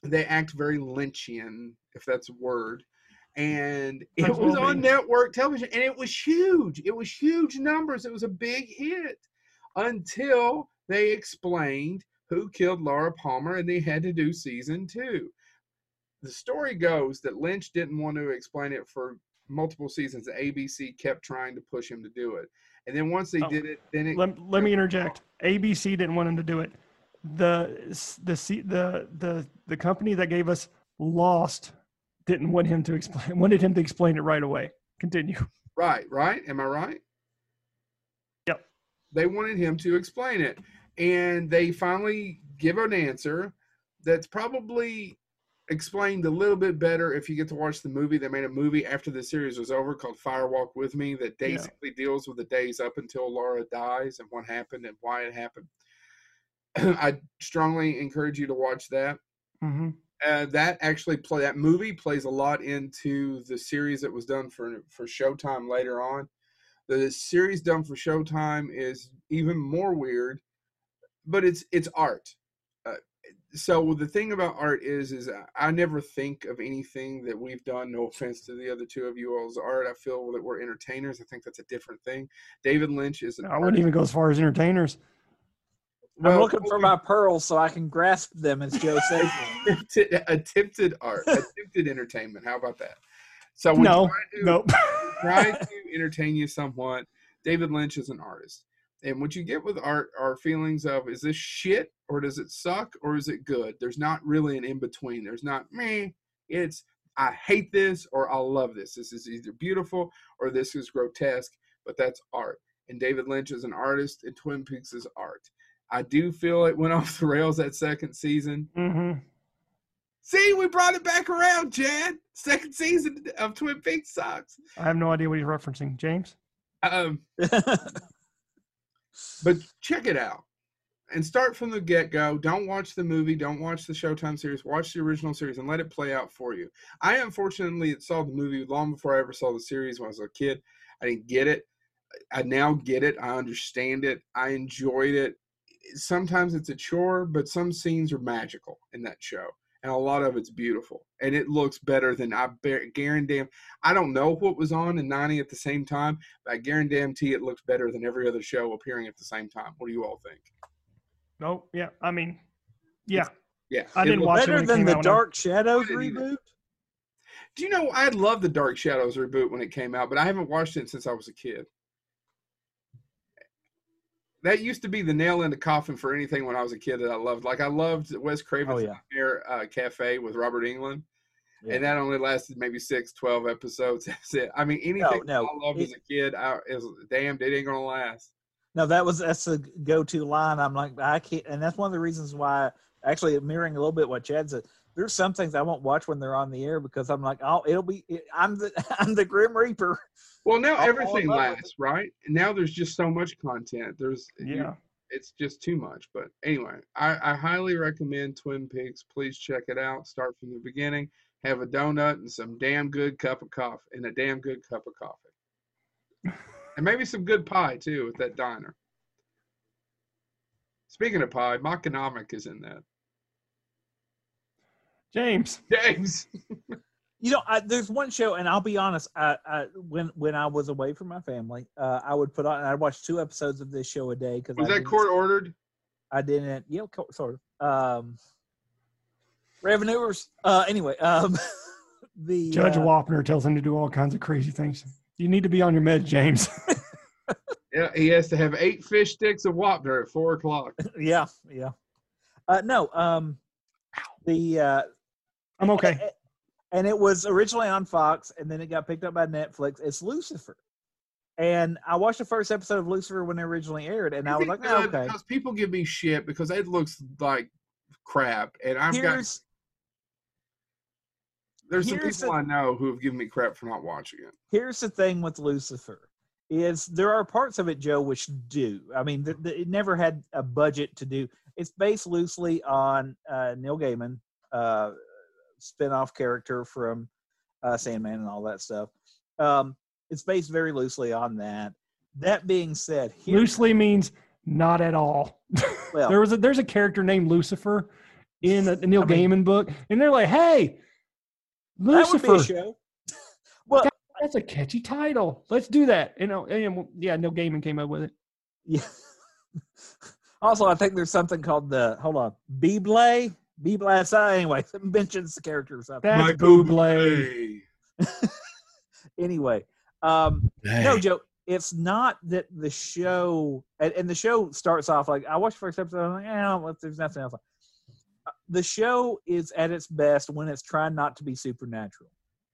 They act very Lynchian, if that's a word. And it as was on network television, and it was huge. It was huge numbers. It was a big hit until they explained who killed Laura Palmer and they had to do season two. The story goes that Lynch didn't want to explain it for multiple seasons. ABC kept trying to push him to do it. And then once they Oh, did it, then it Let, let me interject. ABC didn't want him to do it. The the the the the company that gave us Lost didn't want him to explain. Wanted him to explain it right away. Continue. right, right? Am I right? Yep. They wanted him to explain it. And they finally give an answer that's probably explained a little bit better if you get to watch the movie. They made a movie after the series was over called Firewalk with Me that Yeah. basically deals with the days up until Laura dies and what happened and why it happened. I strongly encourage you to watch that. hmm Uh, that actually play that movie plays a lot into the series that was done for for Showtime later on. The series done for Showtime is even more weird, but it's it's art. So the thing about art is is I never think of anything that we've done. No offense to the other two of you all's art. I feel that we're entertainers. I think that's a different thing. David Lynch is an I wouldn't even go as far as entertainers. I'm looking for my pearls so I can grasp them, as Joe says attempted, attempted art, attempted entertainment. How about that? So we No, try to- no. try to entertain you somewhat. David Lynch is an artist. And what you get with art are feelings of is this shit or does it suck or is it good? There's not really an in between. There's not me. It's I hate this or I love this. This is either beautiful or this is grotesque, but that's art. And David Lynch is an artist and Twin Peaks is art. I do feel it went off the rails that second season. hmm See, we brought it back around, Chad. Second season of Twin Peaks sucks. I have no idea what he's referencing. James. Um, but check it out and start from the get go. Don't watch the movie. Don't watch the Showtime series. Watch the original series and let it play out for you. I unfortunately saw the movie long before I ever saw the series when I was a kid. I didn't get it. I now get it. I understand it. I enjoyed it. Sometimes it's a chore, but some scenes are magical in that show. And a lot of it's beautiful. And it looks better than I bear- guarantee. I don't know what was on in 90 at the same time, but I guarantee it looks better than every other show appearing at the same time. What do you all think? No. Yeah. I mean, yeah. Yeah. I it didn't watch Better it than the out I- Dark Shadows I didn't either. reboot. Do you know I love the Dark Shadows reboot when it came out, but I haven't watched it since I was a kid. That used to be the nail in the coffin for anything when I was a kid that I loved. Like I loved Wes Craven's Oh, yeah. Uh, Cafe with Robert Englund, Yeah. and that only lasted maybe six, twelve episodes. That's it. I mean, anything no, I loved it- as a kid, I is damned it ain't gonna last. No, that was that's a go-to line. I'm like, I can't, and that's one of the reasons why. Actually, mirroring a little bit what Chad said. There's some things I won't watch when they're on the air because I'm like, oh, it'll be. I'm the I'm the Grim Reaper. Well, now I'll- everything lasts, right? Now there's just so much content. There's you- Yeah. it's just too much. But anyway, I, I highly recommend Twin Peaks. Please check it out. Start from the beginning. Have a donut and some damn good cup of coffee and a damn good cup of coffee. and maybe some good pie too at that diner. Speaking of pie, Maconomic is in that. James. James. You know, I, there's one show, and I'll be honest. I, I when when I was away from my family, uh, I would put on. I watched two episodes of this show a day because Was I that court ordered? I didn't. Yeah, co- sort of. Um, revenuers. Uh, anyway, um, the Judge uh, Wapner tells him to do all kinds of crazy things. You need to be on your meds, James. Yeah, he has to have eight fish sticks of Wapner at four o'clock. yeah, yeah. Uh, no, um, the uh, I'm okay. and it was originally on Fox, and then it got picked up by Netflix. It's Lucifer, and I watched the first episode of Lucifer when it originally aired, and I was like, oh, okay. Because people give me shit because it looks like crap, and I've got there's some people the- I know who have given me crap for not watching it. here's the thing with Lucifer is there are parts of it, Joe, which do. I mean, th- th- it never had a budget to do. It's based loosely on uh, Neil Gaiman, uh, spin-off character from uh, Sandman and all that stuff. Um, it's based very loosely on that. That being said, here, Loosely means not at all. well, there was a there's a character named Lucifer in a, Neil I mean- Gaiman book, and they're like, "Hey, that a Lucifer, show. well, that's a catchy title. Let's do that." You know, and yeah, Neil Gaiman came up with it. Yeah. also, I think there's something called the hold on Bible. Bible. I anyway, mentions the character or something. That's Buble. Hey. Anyway, um, Hey. no, Joe. It's not that the show, and, and the show starts off like I watched the first episode. I'm like, yeah, well, there's nothing else. Uh, The show is at its best when it's trying not to be supernatural.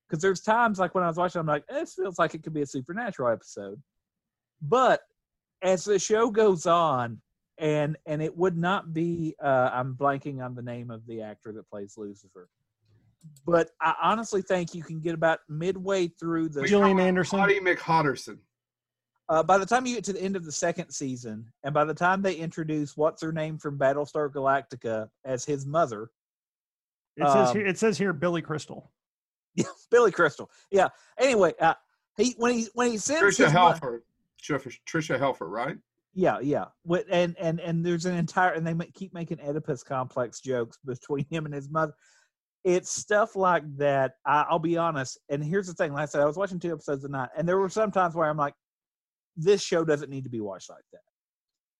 Because there's times like when I was watching, I'm like, this feels like it could be a supernatural episode. But as the show goes on, and and it would not be, uh, I'm blanking on the name of the actor that plays Lucifer. But I honestly think you can get about midway through the Gillian Anderson. Lottie McHotterson. uh, by the time you get to the end of the second season, and by the time they introduce what's her name from Battlestar Galactica as his mother, It says Um, here, it says here Billy Crystal. yeah, Billy Crystal. Yeah. Anyway, uh, he when he when he sends Tricia his mo- Helfer. Tricia, Tricia Helfer, right? Yeah, yeah. And and and there's an entire and they keep making Oedipus complex jokes between him and his mother. It's stuff like that. I, I'll be honest. And here's the thing: like I said, I was watching two episodes a night, and there were some times where I'm like, this show doesn't need to be watched like that.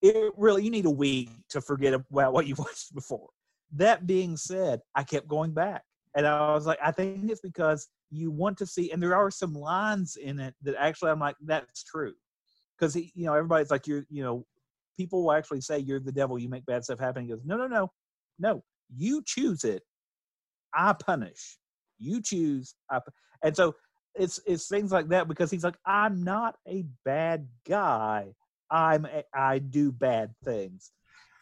It really, you need a week to forget about what you watched before. That being said, I kept going back, and I was like, I think it's because you want to see, and there are some lines in it that actually I'm like, that's true, because you know everybody's like, you're, you know, people will actually say you're the devil, you make bad stuff happen. He goes, no, no, no, no, you choose it, I punish. You choose, I, pu-" and so it's it's things like that because he's like, I'm not a bad guy. I'm a, I do bad things,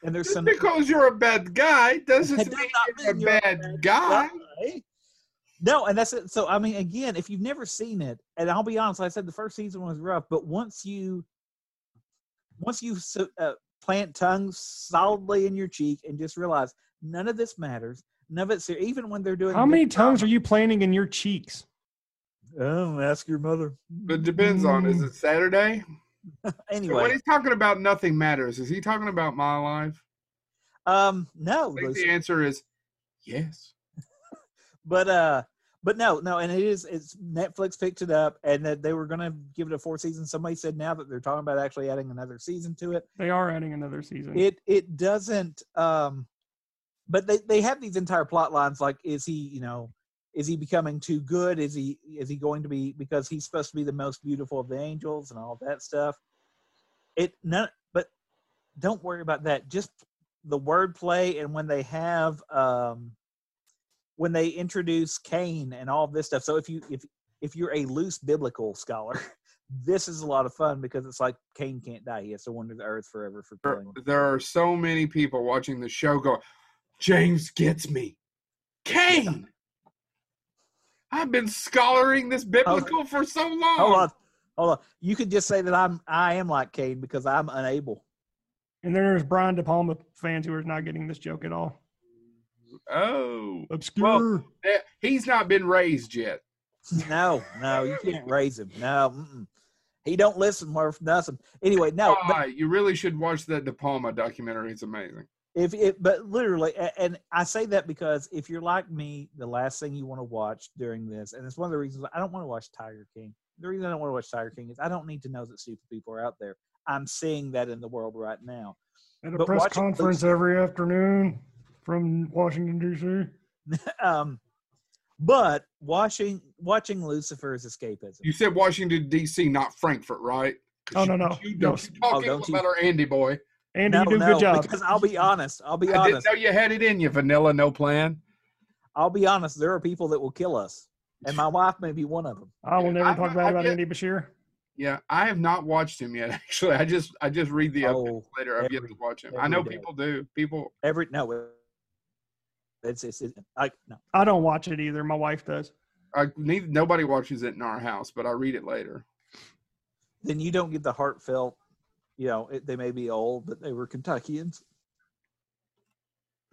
and there's Just some because you're a bad guy doesn't It mean you're a mean you're a bad bad guy. guy. No, and that's it. So I mean, again, if you've never seen it, and I'll be honest, like I said the first season was rough, but once you once you uh, plant tongues solidly in your cheek and just realize none of this matters, none of it's even when they're doing How many tongues are you planting in your cheeks? Oh, ask your mother. But it depends on is it Saturday? So when he's talking about nothing matters, is he talking about my life? um, no, I think the answer is yes. But uh but no no and it is it's netflix picked it up and that they were going to give it a four season somebody said now that they're talking about actually adding another season to it. They are adding another season. it it doesn't um but they they have these entire plot lines like is he you know is he becoming too good? Is he is he going to be because he's supposed to be the most beautiful of the angels and all that stuff. It none but don't worry about that. Just the wordplay and when they have um when they introduce cain and all this stuff so if you if if you're a loose biblical scholar this is a lot of fun because it's like cain can't die he has to wander the earth forever for There, killing there are so many people watching the show go, James gets me. Cain! I've been scholaring this biblical for so long. Hold on, hold on. You could just say that I'm I am like Cain because I'm unable. and then there's Brian De Palma fans who are not getting this joke at all. Oh. Obscure. Eh, He's not been raised yet. No, no, you can't raise him. No, mm-mm. he don't listen worth nothing. Anyway, no, but Ah, you really should watch that De Palma documentary. It's amazing. if it, but literally, and I say that because if you're like me, the last thing you want to watch during this, and it's one of the reasons I don't want to watch Tiger King. The reason I don't want to watch Tiger King is I don't need to know that stupid people are out there. I'm seeing that in the world right now. At a but press conference Lucy- every afternoon from Washington D.C. um, but watching watching Lucifer is escapism. You said Washington, D.C., not Frankfort, right? Oh, you- no, no. You No. don't you talking don't you- about our Andy boy. Andy, no, you do a no, good job. because I'll be honest. I'll be I didn't honest. know you had it in you, Vanilla, no plan. I'll be honest. There are people that will kill us, and my wife may be one of them. I will never I- talk I bad about get- Andy Beshear. Yeah, I have not watched him yet. Actually, I just I just read the updates Oh, later. I've yet every- to watch him. I know day. people do. People Every no, it- it's it's, it's I no. I don't watch it either. My wife does. I neither nobody watches it in our house, but I read it later. then you don't get the heartfelt. You know, it, they may be old, but they were Kentuckians.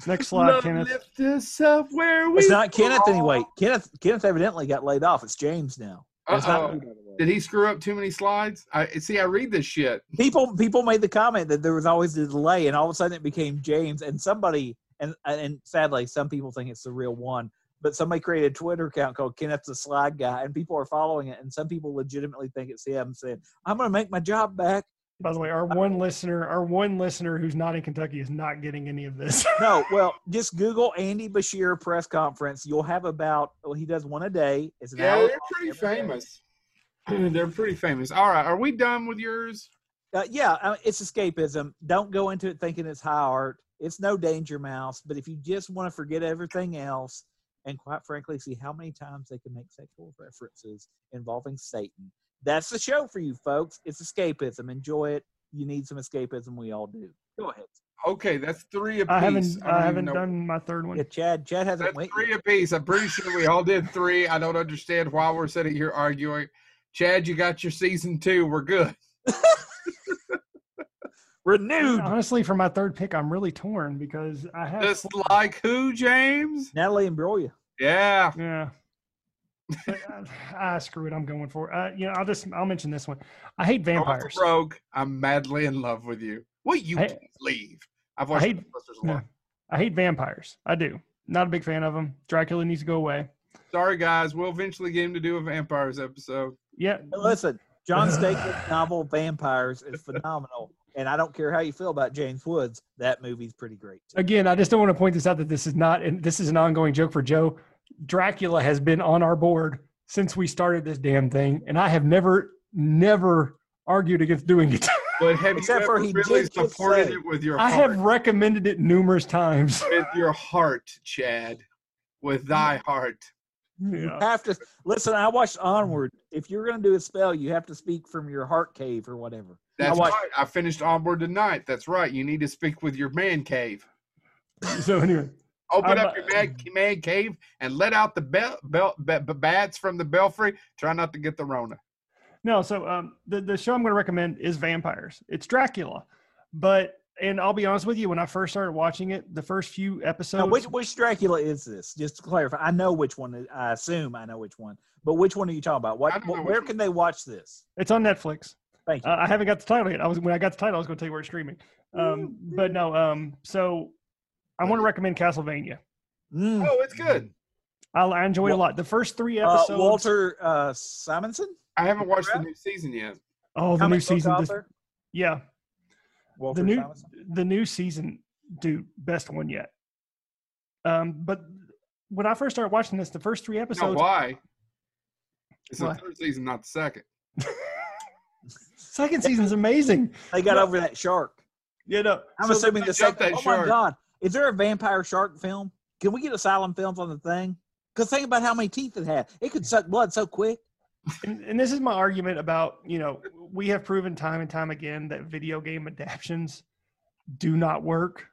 Next slide, Love Kenneth. lift us up where we It's not Kenneth anyway. Kenneth Kenneth evidently got laid off. It's James now. It's not me, by the way. Did he screw up too many slides? I see. I read this shit. people people made the comment that there was always a delay and all of a sudden it became james and somebody and and sadly some people think it's the real one but somebody created a twitter account called kenneth the slide guy and people are following it and some people legitimately think it's him saying i'm going to make my job back By the way, our one listener, our one listener who's not in Kentucky is not getting any of this. no well just google andy beshear press conference you'll have about well he does one a day it's an Yeah, hour they're pretty every day. famous. they're pretty famous. All right, are we done with yours? Uh, yeah, uh, it's escapism. Don't go into it thinking it's high art. It's no danger mouse. But if you just want to forget everything else, and quite frankly, see how many times they can make sexual references involving Satan, that's the show for you folks. It's escapism. Enjoy it. You need some escapism. We all do. Go ahead. Okay, that's three apiece. I haven't, don't I haven't done my third one. Yeah, Chad. Chad hasn't That's went. three apiece. I'm pretty sure we all did three. I don't understand why we're sitting here arguing. Chad, you got your season two. We're good. Renewed. Honestly, for my third pick, I'm really torn because I have. Just like who, James? Natalie Imbruglia. Yeah. Yeah. ah, screw it. I'm going for. Uh, you know, I'll just I'll mention this one. I hate Going for vampires. Rogue. I'm madly in love with you. Will you Hey- please leave? I've watched hate- Ghostbusters a lot. I hate vampires. I do. Not a big fan of them. Dracula needs to go away. Sorry, guys. We'll eventually get him to do a vampires episode. Yeah. Hey, Listen, John Steakley's novel Vampires is phenomenal, and I don't care how you feel about James Woods. That movie's pretty great. Too. Again, I just don't want to point this out that this is not, and this is an ongoing joke for Joe. Dracula has been on our board since we started this damn thing, and I have never, never argued against doing it. But have Except you for ever he really did just supported say- it with your I heart? have recommended it numerous times. with your heart, Chad. With thy heart. You have to listen. I watched Onward. If you're going to do a spell, you have to speak from your heart cave or whatever. That's watched- right. I finished Onward tonight. That's right. You need to speak with your man cave. So anyway, Open I'm, up your man, man cave and let out the bell, bell, b- b- bats from the belfry. Try not to get the Rona. no. So um, the the show I'm going to recommend is Vampires. It's Dracula, but and I'll be honest with you, when I first started watching it, the first few episodes, Now, which which Dracula is this? Just to clarify, I know which one. I assume I know which one. But which one are you talking about? What? what where one. can they watch this? it's on Netflix. Thank you. Uh, I haven't got the title yet. I was when I got the title, I was going to tell you where it's streaming. Um, but no. Um, so I want to recommend Castlevania. Mm. Oh, it's good. I, I enjoyed it a lot. The first three Uh, episodes. Walter uh, Simonson, I haven't watched the new season yet. oh, the comic new season. This, author. yeah, Walter the new Simonson. the new season, dude, best one yet. Um, but when I first started watching this, the first three No, episodes, why? It's the third season, not the second. second season's amazing. They got No. over that shark. You know, I'm so assuming the second. that Oh my god! Is there a vampire shark film? Can we get Asylum Films on the thing? Because think about how many teeth it had. It could suck blood so quick. And, and this is my argument about you know we have proven time and time again that video game adaptions do not work.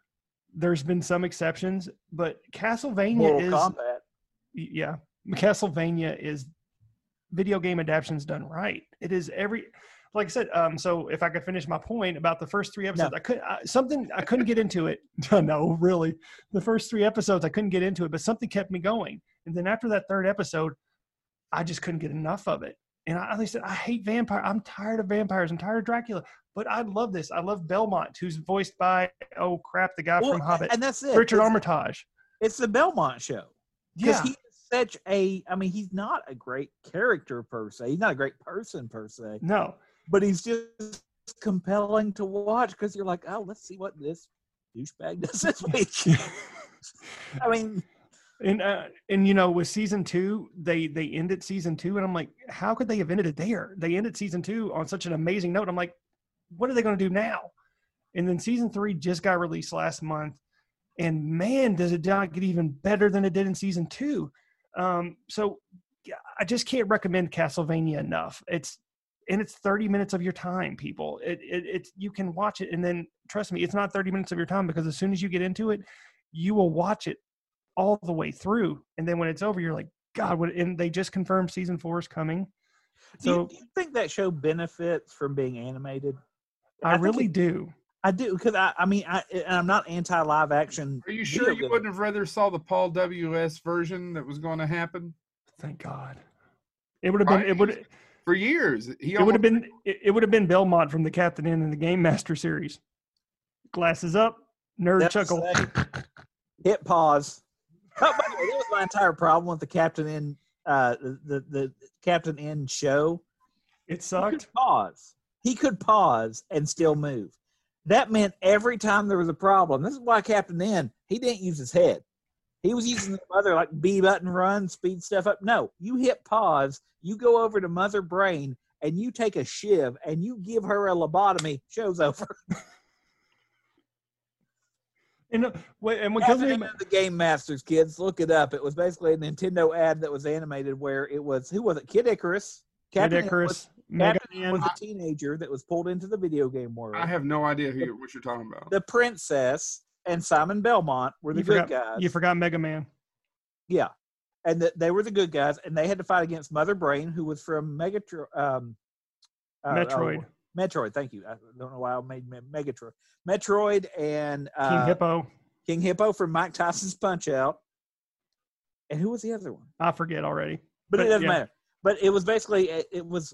There's been some exceptions, but Castlevania Mortal is Kombat. yeah. Castlevania is video game adaptions done right. It is every like i said um so if i could finish my point about the first three episodes i could I, something i couldn't get into it. No really. The first three episodes i couldn't get into it but something kept me going. And then after that third episode i just couldn't get enough of it and i, I said i hate vampire i'm tired of vampires i'm tired of dracula but i love this i love belmont who's voiced by oh crap the guy Well, from hobbit and that's it. richard it's, armitage It's the Belmont show. yeah he is such a i mean he's not a great character per se he's not a great person per se no but he's just compelling to watch because you're like oh let's see what this douchebag does this week i mean And uh, and you know, with season two, they they ended season two, and I'm like, how could they have ended it there? They ended season two on such an amazing note. I'm like, what are they going to do now? And then season three just got released last month, and man, does it not get even better than it did in season two? Um, so I just can't recommend Castlevania enough. It's and it's 30 minutes of your time, people. It, it it's you can watch it, and then trust me, it's not 30 minutes of your time because as soon as you get into it, you will watch it all the way through. And then when it's over, you're like, God, what, and they just confirmed season four is coming. Do, you, So do you think that show benefits from being animated? I, think really it- do. I do because I, I mean, I, and I'm not anti live action. Are you sure you wouldn't have rather saw the Paul W.S. version that was going to happen Thank God. It would have been. It would. for years? He It would have been. It, it would have been Belmont from the Captain N in the Game Master series. Glasses up, nerd That's chuckle. hit pause. Oh, by the way, that was my entire problem with the Captain N uh, the, the Captain N show. It He sucked. could pause. He could pause and still move. That meant every time there was a problem. This is why Captain N he didn't use his head. He was using the other like B button run, speed stuff up. No, you hit pause, you go over to Mother Brain, and you take a shiv and you give her a lobotomy. Show's over. And uh, wait, and because Captain we, N and the Game Masters, kids, look it up. It was basically a Nintendo ad that was animated where it was who was it? Kid Icarus. Kid N was- Icarus, Mega Captain Man, was a teenager that was pulled into the video game world. I have no idea who what you're talking about. the princess and Simon Belmont were the you good forgot, guys. you forgot Mega Man. yeah, and the, they were the good guys, and they had to fight against Mother Brain, who was from Megatron. Um, uh, Metroid, oh, Metroid. Thank you. I don't know why I made Me- Megatron. Metroid and uh, King Hippo. King Hippo from Mike Tyson's Punch Out. And who was the other one? I forget already. But, But, it doesn't yeah. matter. But it was basically it, it was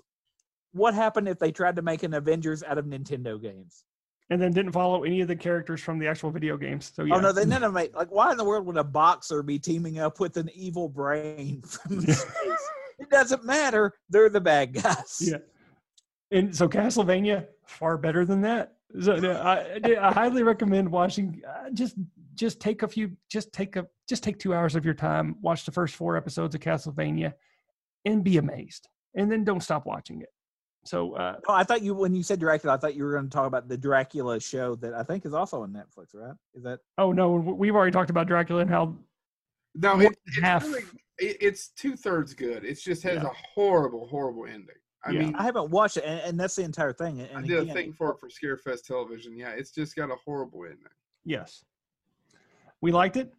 what happened if they tried to make an Avengers out of Nintendo games. And then didn't follow any of the characters from the actual video games. So yeah. Oh no, they them make like why in the world would a boxer be teaming up with an evil brain from space? it doesn't matter. They're the bad guys. Yeah. And so Castlevania far better than that. So I, I highly recommend watching. Uh, just just take a few. Just take a just take two hours of your time. Watch the first four episodes of Castlevania, and be amazed. And then don't stop watching it. So uh, Oh, I thought you when you said Dracula, I thought you were going to talk about the Dracula show that I think is also on Netflix, right? Is that oh no, we've already talked about Dracula and how No, it, it's half. really, it, it's two thirds good. It just has Yeah. a horrible, horrible ending. I Yeah. mean, I haven't watched it, and, and that's the entire thing. And I did a thing for it for Scarefest Television. Yeah, it's just got a horrible ending. yes, we liked it,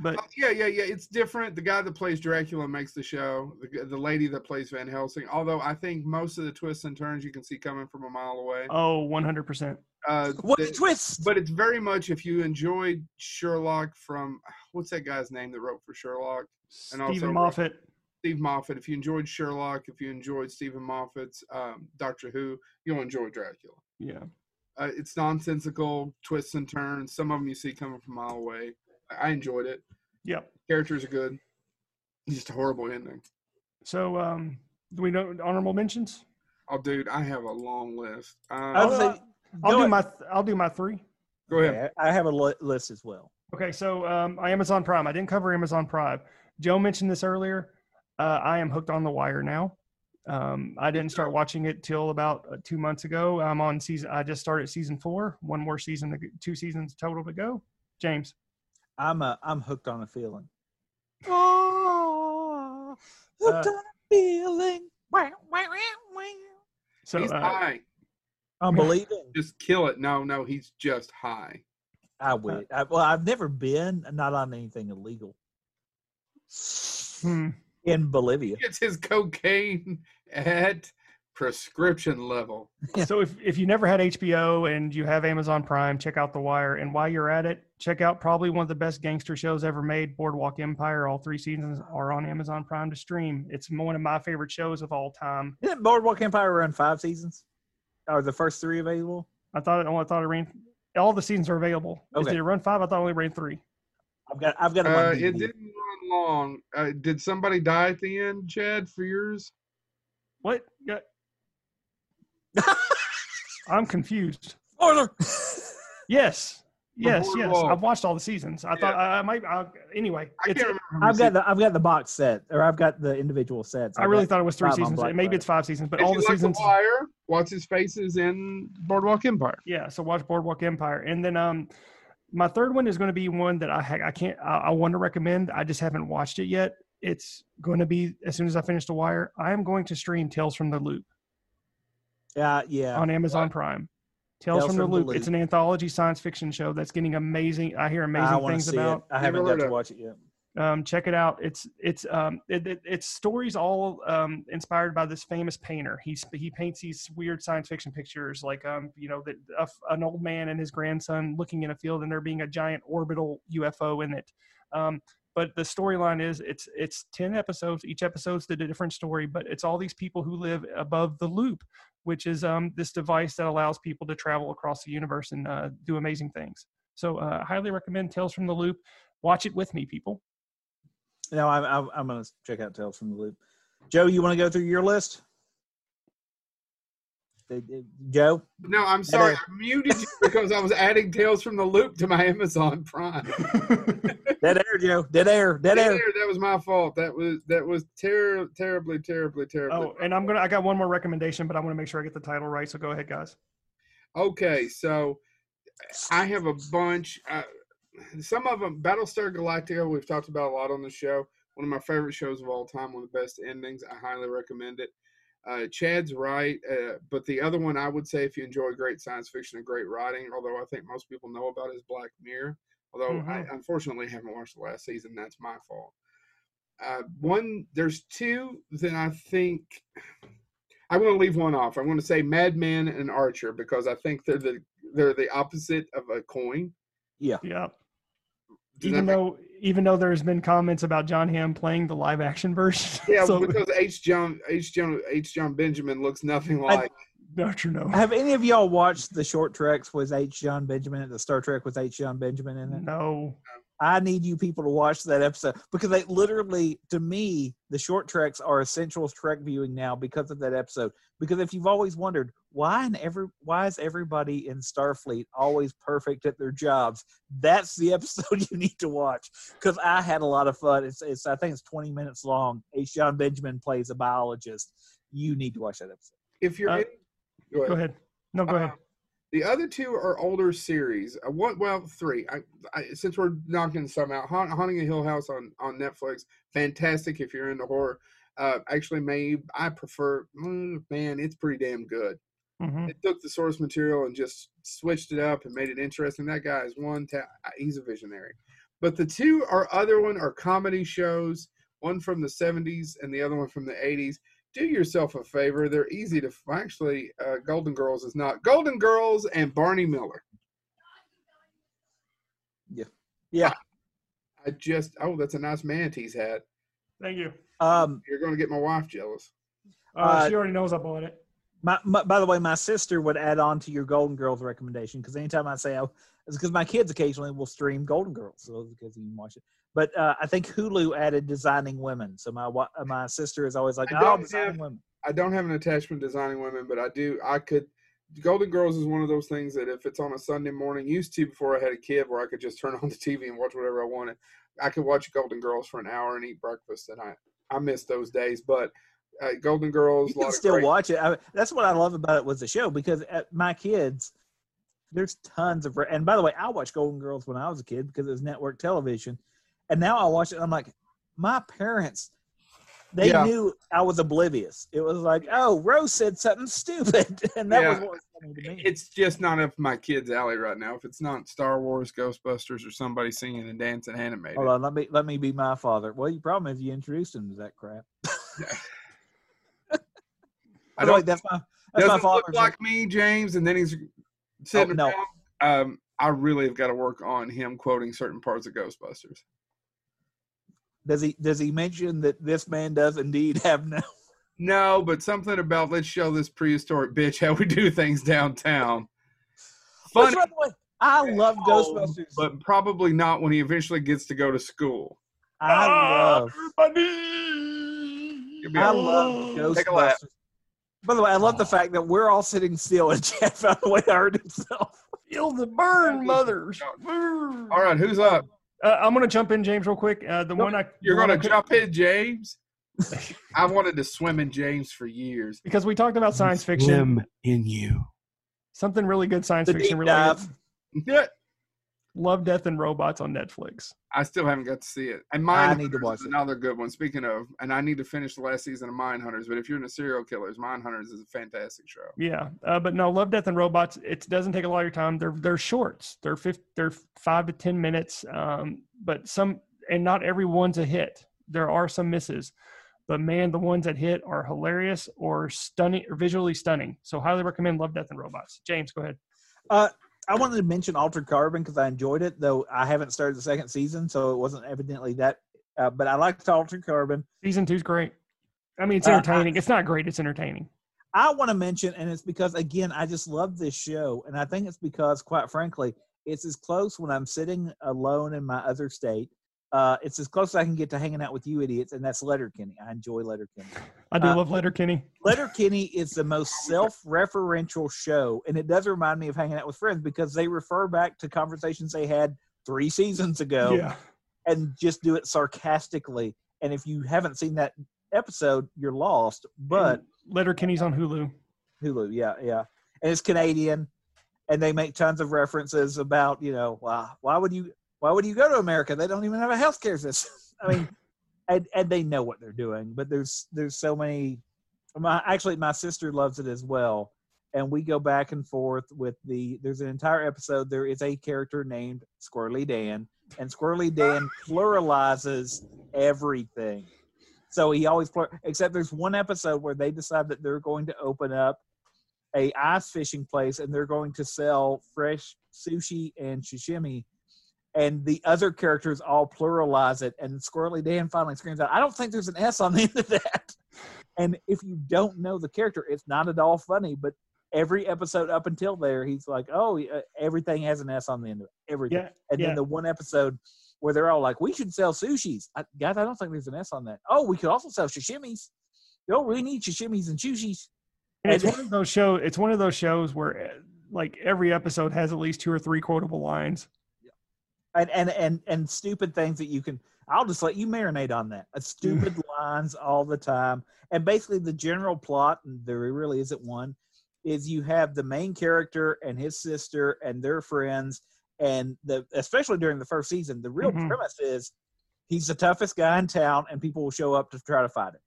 but Uh, yeah, yeah, yeah. It's different. The guy that plays Dracula makes the show. The, the lady that plays Van Helsing. Although I think most of the twists and turns you can see coming from a mile away. oh, one hundred percent. Uh, what a the- twist! but it's very much if you enjoyed Sherlock from what's that guy's name that wrote for Sherlock? And also Stephen Ro- Moffat. Steve Moffat. If you enjoyed Sherlock, if you enjoyed Stephen Moffat's um, Doctor Who, you'll enjoy Dracula. Yeah. Uh, it's nonsensical twists and turns. Some of them you see coming from a mile away. I I enjoyed it. Yep. Characters are good. Just a horrible ending. So um, do we know honorable mentions? Oh, dude, I have a long list. I was I'll, like, I'll do ahead. my I'll do my three. go ahead. Okay, I I have a li- list as well. Okay, so um, Amazon Prime. I didn't cover Amazon Prime. Joe mentioned this earlier. Uh, I am hooked on The Wire now. Um, I didn't start watching it till about uh, two months ago. I'm on season. I just started season four. One more season, to, two seasons total to go. James. I'm a, I'm hooked on a feeling. Oh, hooked on a feeling. Wow, wow, wow, wow. So he's uh, high. I'm believing. Just kill it. No, no, he's just high. I would. I, well, I've never been not on anything illegal hmm, in Bolivia. It's his cocaine at prescription level. So if if you never had HBO and you have Amazon Prime, check out The Wire. And while you're at it, check out probably one of the best gangster shows ever made, Boardwalk Empire. All three seasons are on Amazon Prime to stream. It's one of my favorite shows of all time. Didn't Boardwalk Empire run five seasons? Are the first three available? I thought it. I thought it ran. All the seasons are available. Okay. Did it run five? I thought it only ran three. I've got I've got them Uh, it didn't run long. Uh, did somebody die at the end, Chad, for yours? What? Yeah. I'm confused. Spoiler. Yes. Yes, yes. Boardwalk. I've watched all the seasons. I thought I, I might. I, anyway, I it's, can't remember. how I've got the I've got the box set, or I've got the individual sets. I I've really thought it was three seasons. Black Maybe Friday. it's five seasons, but If all you the like seasons. The Wire, what's his face is in Boardwalk Empire. Yeah, so watch Boardwalk Empire, and then um, my third one is going to be one that I ha- I can't I, I want to recommend. I just haven't watched it yet. It's going to be as soon as I finish The Wire. I am going to stream Tales from the Loop Yeah, yeah. on Amazon Prime. Tales, from, the, Loop. It's an anthology science fiction show that's getting amazing. I hear amazing want to things see about. it. I haven't got to watch it yet. Um, check it out. It's it's um, it, it, it's stories all um, inspired by this famous painter. He's he paints these weird science fiction pictures, like um, you know, that an old man and his grandson looking in a field, and there being a giant orbital UFO in it. Um, but the storyline is it's it's 10 episodes each episode's a different story but it's all these people who live above the loop which is um, this device that allows people to travel across the universe and uh, do amazing things so uh, highly recommend tales from the loop watch it with me people no i'm, I'm, I'm going to check out tales from the loop joe you want to go through your list Joe? No, I'm sorry. I muted you because I was adding Tales from the Loop to my Amazon Prime. Dead air, Joe. Dead air. Dead, Dead air. air. That was my fault. That was that was ter- terribly, terribly, terribly. Oh, and I'm gonna. I got one more recommendation, but I want to make sure I get the title right. So go ahead, guys. Okay, so I have a bunch. Uh, some of them, Battlestar Galactica, we've talked about a lot on the show. One of my favorite shows of all time. One of the best endings. I highly recommend it. Uh, Chad's right, uh, but the other one I would say, if you enjoy great science fiction and great writing, although I think most people know about, is Black Mirror. Although mm-hmm. I unfortunately haven't watched the last season, that's my fault. Uh, one, there's two that I think I'm going to leave one off. I'm going to say Mad Men and Archer because I think they're the they're the opposite of a coin. Yeah, yeah. Does even though even though there's been comments about Jon Hamm playing the live action version. Yeah, so, because H. John H. John H. John Benjamin looks nothing like. Don't you know? Have any of y'all watched the short treks with H. John Benjamin? The Star Trek with H. John Benjamin in it? No. I need you people to watch that episode because they literally, to me, the short treks are essential trek viewing now because of that episode. Because if you've always wondered why in every why is everybody in Starfleet always perfect at their jobs, that's the episode you need to watch. Because I had a lot of fun. It's, it's I think it's 20 minutes long. H. John Benjamin plays a biologist. You need to watch that episode. If you're uh, in, go ahead. Go ahead. No, go uh, ahead. The other two are older series. Uh, what? Well, three. I, I, since we're knocking some out, Haunting a Hill House on on Netflix, fantastic if you're into horror. Uh, actually, may I prefer? Mm, man, it's pretty damn good. Mm-hmm. It took the source material and just switched it up and made it interesting. That guy is one. Ta- uh, he's a visionary. But the two are other one are comedy shows. One from the '70s and the other one from the '80s do yourself a favor. They're easy to actually. Uh, Golden Girls is not Golden Girls and Barney Miller. Yeah, yeah. I, I just oh, that's a nice manatee's hat. Thank you. Um, you're going to get my wife jealous. Uh, uh, she already knows I bought it. My, my, by the way, my sister would add on to your Golden Girls recommendation because anytime I say, oh, it's because my kids occasionally will stream Golden Girls, so because you can watch it. But uh, I think Hulu added Designing Women, so my uh, my sister is always like, "Oh, Designing have, Women." I don't have an attachment to Designing Women, but I do. I could. Golden Girls is one of those things that if it's on a Sunday morning, used to before I had a kid, where I could just turn on the TV and watch whatever I wanted. I could watch Golden Girls for an hour and eat breakfast, and I I miss those days. But uh, Golden Girls, you can still great- watch it. I, that's what I love about it was the show because my kids, there's tons of. And by the way, I watched Golden Girls when I was a kid because it was network television and now I watch it, I'm like, my parents, they yeah. knew I was oblivious. It was like, oh, Rose said something stupid, and that yeah. was what was funny to me. It's just not up my kids' alley right now. If it's not Star Wars, Ghostbusters, or somebody singing and dancing animated. Hold on, let me let me be my father. Well, you problem if you introduced him to that crap. I don't. That's my that's doesn't my look like me, James. And then he's sitting oh, no. Um, I really have got to work on him quoting certain parts of Ghostbusters. Does he does he mention that this man does indeed have no? No, but something about let's show this prehistoric bitch how we do things downtown. Funny. Way, I love Ghostbusters, but probably not when he eventually gets to go to school. I ah, love. I love Ghostbusters. By the way, I love the fact that we're all sitting still and Chad found a way to hurt himself. Feel the burn, mothers. All right, who's up? Uh, I'm going to jump in, James, real quick. Uh, the one I you're going to jump in, James. I wanted to swim in James for years because we talked about science fiction. Swim in you. Something really good science the fiction related. Yeah. Love, Death, and Robots on Netflix. I still haven't got to see it. And Mine I need to watch another good one. Speaking of, and I need to finish the last season of Mindhunters. But if you're into serial killers, Mindhunters is a fantastic show. Yeah, uh, but no, Love, Death, and Robots. It doesn't take a lot of your time. They're they're shorts. They're 5 they're five to ten minutes. Um, but some and not everyone's a hit. There are some misses, but man, the ones that hit are hilarious or stunning or visually stunning. So highly recommend Love, Death, and Robots. James, go ahead. Uh, I wanted to mention Altered Carbon because I enjoyed it, though I haven't started the second season, so it wasn't evidently that. Uh, but I liked Altered Carbon. Season two's great. I mean, it's Uh, I- entertaining. it's not great. It's entertaining. I want to mention, and it's because again, I just love this show, and I think it's because, quite frankly, it's as close when I'm sitting alone in my other state. Uh, it's as close as I can get to hanging out with you idiots, and that's Letterkenny. I enjoy Letterkenny. I do Uh, love Letterkenny. Letterkenny is the most self-referential show, and it does remind me of hanging out with friends because they refer back to conversations they had three seasons ago Yeah. and just do it sarcastically. And if you haven't seen that episode, you're lost. But Letterkenny's on Hulu. Hulu, yeah, yeah, and it's Canadian, and they make tons of references about you know why why would you why would you go to America? They don't even have a healthcare system. I mean, and and they know what they're doing, but there's there's so many. My actually, my sister loves it as well, and we go back and forth with the. There's an entire episode. There is a character named Squirrely Dan, and Squirrely Dan pluralizes everything. So he always plur- except there's one episode where they decide that they're going to open up a ice fishing place and they're going to sell fresh sushi and sashimi and the other characters all pluralize it and squirrely dan finally screams out i don't think there's an s on the end of that and if you don't know the character it's not at all funny but every episode up until there he's like oh everything has an s on the end of it everything Yeah. and yeah. then the one episode where they're all like, "We should sell sushis." I, guys, I don't think there's an S on that. Oh, we could also sell sashimis. You don't really need sashimis and sushis. And it's one of those show. It's one of those shows where, eh, like, every episode has at least two or three quotable lines. And and and and stupid things that you can. I'll just let you marinate on that. Uh, stupid lines all the time, and basically the general plot, and there really isn't one, is you have the main character and his sister and their friends, and the especially during the first season, the real Mhm. premise is he's the toughest guy in town, and people will show up to try to fight him.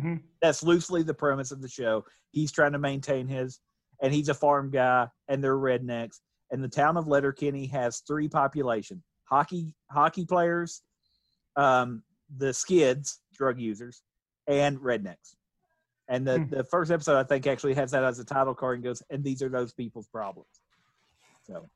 hmm that's loosely the premise of the show. He's trying to maintain his, and he's a farm guy, and they're rednecks. And the town of Letterkenny has three population: hockey hockey players, um, the skids, drug users, and rednecks. And the, Hmm. the first episode, I think, actually has that as a title card and goes, and these are those people's problems. So,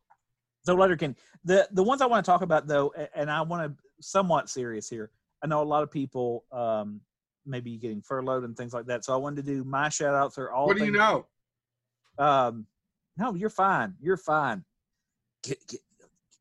so Letterkenny. The the ones I want to talk about though, and I want to somewhat serious here. I know a lot of people um, maybe getting furloughed and things like that. So I wanted to do my shout outs are all What do you know? Um, no, you're fine. You're fine. Get, get,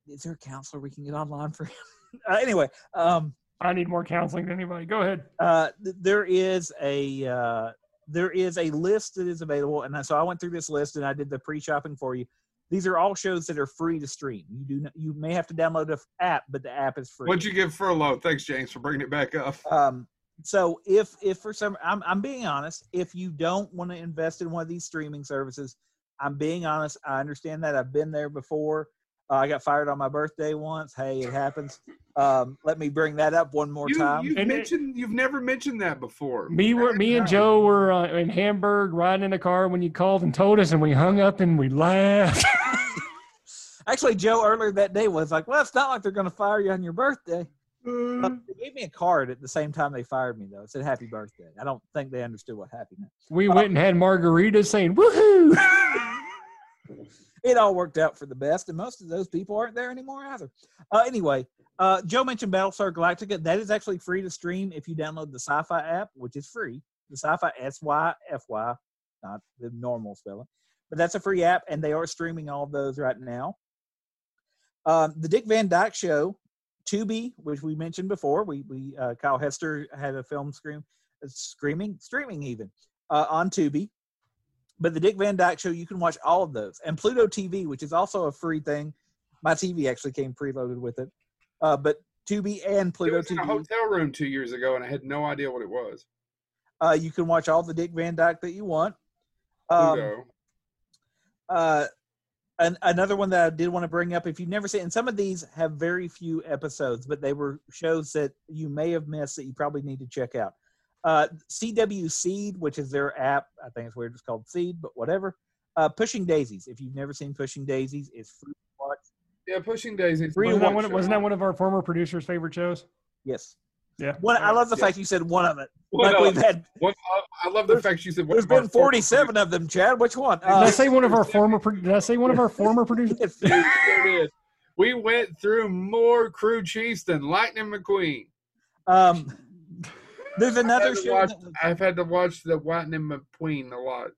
is there a counselor we can get online for him? uh, anyway, um, I need more counseling than anybody. Go ahead. uh, th- there is a uh, there is a list that is available, and so I went through this list and I did the pre-shopping for you. These are all shows that are free to stream. You do not, you may have to download an app, but the app is free. What'd you give furlough? Thanks, James, for bringing it back up. Um, so if if for some, I'm I'm being honest. If you don't want to invest in one of these streaming services, I'm being honest. I understand that. I've been there before. Uh, I got fired on my birthday once. Hey, it happens. Um, let me bring that up one more You, time. you've And it- mentioned you've never mentioned that before. Me, were, me and Joe were uh, in Hamburg riding in a car when you called and told us, and we hung up and we laughed. Actually, Joe earlier that day was like, "Well, it's not like they're going to fire you on your birthday." Uh, they gave me a card at the same time they fired me, though. It said "Happy Birthday." I don't think they understood what happy meant. we went and had margaritas saying "Woohoo!" it all worked out for the best, and most of those people aren't there anymore either. Uh, anyway, uh, Joe mentioned Battlestar Galactica. That is actually free to stream if you download the Sci-Fi app, which is free. The Sci-Fi S Y F Y, not the normal spelling, but that's a free app, and they are streaming all of those right now. Um, the Dick Van Dyke Show, Tubi, which we mentioned before. We we uh, Kyle Hester had a film scream, uh, screaming, streaming even uh, on Tubi. But the Dick Van Dyke Show, you can watch all of those, and Pluto TV, which is also a free thing. My TV actually came preloaded with it, uh, but Tubi and Pluto was in a hotel room two years ago, and I had no idea what it was. uh, you can watch all the Dick Van Dyke that you want. Um, Pluto. uh, an, another one that I did want to bring up, if you've never seen, and some of these have very few episodes, but they were shows that you may have missed that you probably need to check out. Uh, CW Seed, which is their app, I think it's weird it's called Seed, but whatever. Uh, Pushing Daisies. If you've never seen Pushing Daisies, it's free to watch. Yeah, Pushing Daisies. Free Wasn't that, one, wasn't that one of our former producers' favorite shows? Yes. Yeah. One, I love the Yeah. fact you said one of it. One like of we've had, One, I love the fact you said. one there's of our been former 47 of them, Chad. Which one? Did I Uh, say one of our former? pro- Did I say one of our former producers? yes. There it is. We went through more crew chiefs than Lightning McQueen. um, there's another show. watch, was, I've had to watch the Lightning McQueen a lot.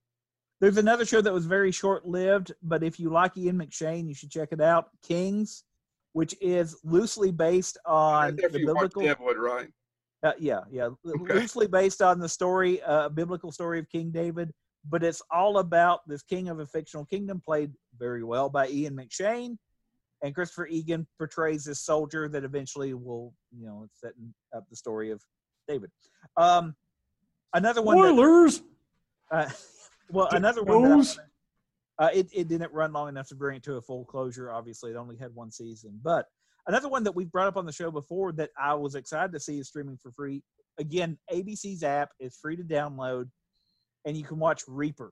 there's another show that was very short lived, but if you like Ian McShane, you should check it out. Kings, which is loosely based on the if you watch biblical. Deadwood, right? Uh, yeah, yeah, Okay. loosely based on the story, uh, biblical story of King David, but it's all about this king of a fictional kingdom, played very well by Ian McShane, and Christopher Egan portrays this soldier that eventually will, you know, setting up the story of David. Um, another one. That, uh, well, another one. That I Knows. wanna- uh, it, it didn't run long enough to bring it to a full closure. Obviously, it only had one season. But another one that we've brought up on the show before that I was excited to see is streaming for free. Again, ABC's app is free to download, and you can watch Reaper.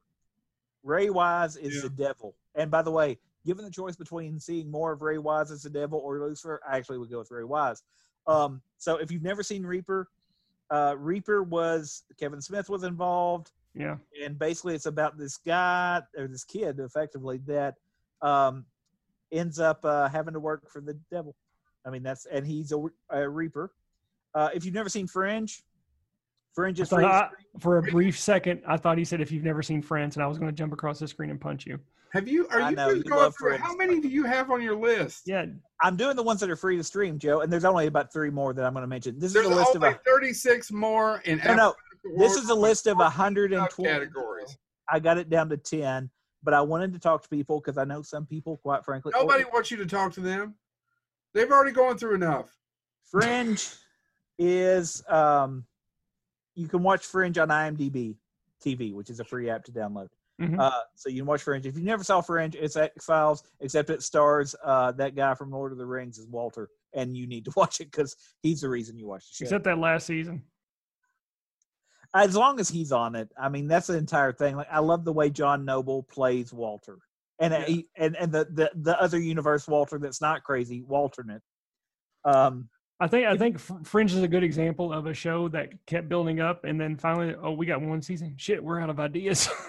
Ray Wise is Yeah. the devil. And by the way, given the choice between seeing more of Ray Wise as the devil or Lucifer, I actually would go with Ray Wise. Um, so if you've never seen Reaper, uh, Reaper was Kevin Smith was involved Yeah. and basically it's about this guy or this kid effectively that um, ends up uh, having to work for the devil i mean that's and he's a, a reaper uh, if you've never seen fringe fringe is thought free to I- for a brief second, I thought he said if you've never seen Friends, and I was going to jump across the screen and punch you. Have you? Are I you know, just you going love through? Friends. How many do you have on your list? Yeah. i'm doing the ones that are free to stream joe and there's only about three more that i'm going to mention this There's is a list of only a, 36 more in no, no, this is a list of 120 categories. i got it down to 10 but i wanted to talk to people because i know some people quite frankly or- Nobody wants you to talk to them. They've already gone through enough. Fringe is um, you can watch Fringe on IMDb TV, which is a free app to download. Mhm. Uh, so you can watch Fringe. If you never saw Fringe, it's X Files, except it stars uh, that guy from Lord of the Rings as Walter, and you need to watch it because he's the reason you watch the show. Except that last season. as long as he's on it, I mean that's the entire thing. Like I love the way John Noble plays Walter, and uh, Yeah. he, and and the, the the other universe Walter that's not crazy, Walternate. Um, I think I think Fringe is a good example of a show that kept building up, and then finally, oh, we got one season. Shit, we're out of ideas.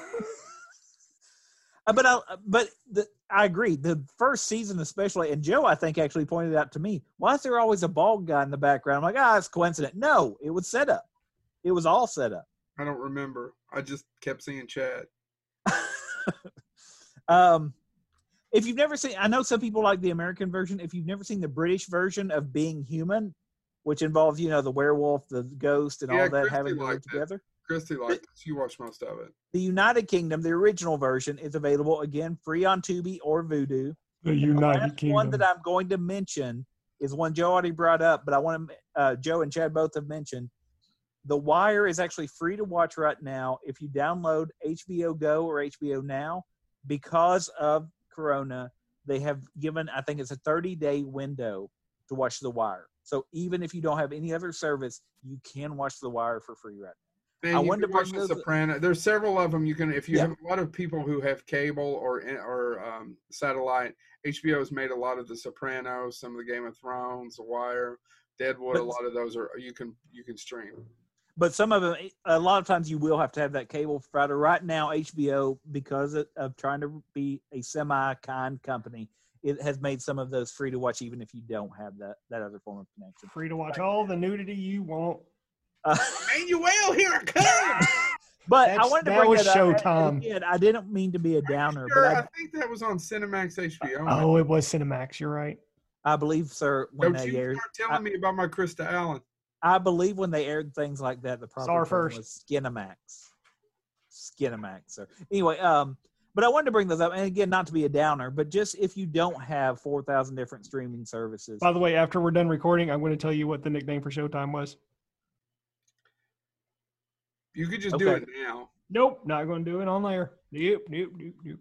Uh, but I, but the, I agree. The first season, especially, and Joe, I think, actually pointed out to me, why is there always a bald guy in the background? I'm like, ah, it's coincident. No, it was set up. It was all set up. I don't remember. I just kept seeing Chad. um, if you've never seen, I know some people like the American version. If you've never seen the British version of Being Human, which involves, you know, the werewolf, the ghost, and Yeah, all that Christy having to live together. it. Together. Christy liked this. You watched most of it. The United Kingdom, the original version, is available again free on Tubi or Vudu. the The United last Kingdom. one that I'm going to mention is one Joe already brought up, but I want to. Uh, Joe and Chad both have mentioned. The Wire is actually free to watch right now if you download HBO Go or HBO Now. Because of Corona, they have given I think it's a 30 day window to watch The Wire. So even if you don't have any other service, you can watch The Wire for free right Man, I you wanted can to bring watch The those- Soprano. There's several of them. You can, if you Yeah. have a lot of people who have cable or or um, satellite. HBO has made a lot of The Sopranos, some of the Game of Thrones, The Wire, Deadwood. a lot of those are you can you can stream. but some of them a lot of times you will have to have that cable provider right now hbo because of, of trying to be a semi kind company it has made some of those free to watch even if you don't have that that other form of connection Free to watch all the nudity you want. Uh, Emmanuelle, here I come. but i wanted to that bring was that up. And Showtime. again, i didn't mean to be a downer Sure, but I I, think that was on Cinemax HBO. Oh, it was Cinemax. You're right. I believe sir when Don't they you aired start telling me about my Krista Allen. i believe when they aired things like that the Saw her proper first. was skinamax skinamax sir anyway um but I wanted to bring those up, and again, not to be a downer, but just if you don't have four thousand different streaming services, By the way, after we're done recording, I'm going to tell you what the nickname for Showtime was. You could just do it now. Nope, not going to do it on there. Nope, nope, nope, nope.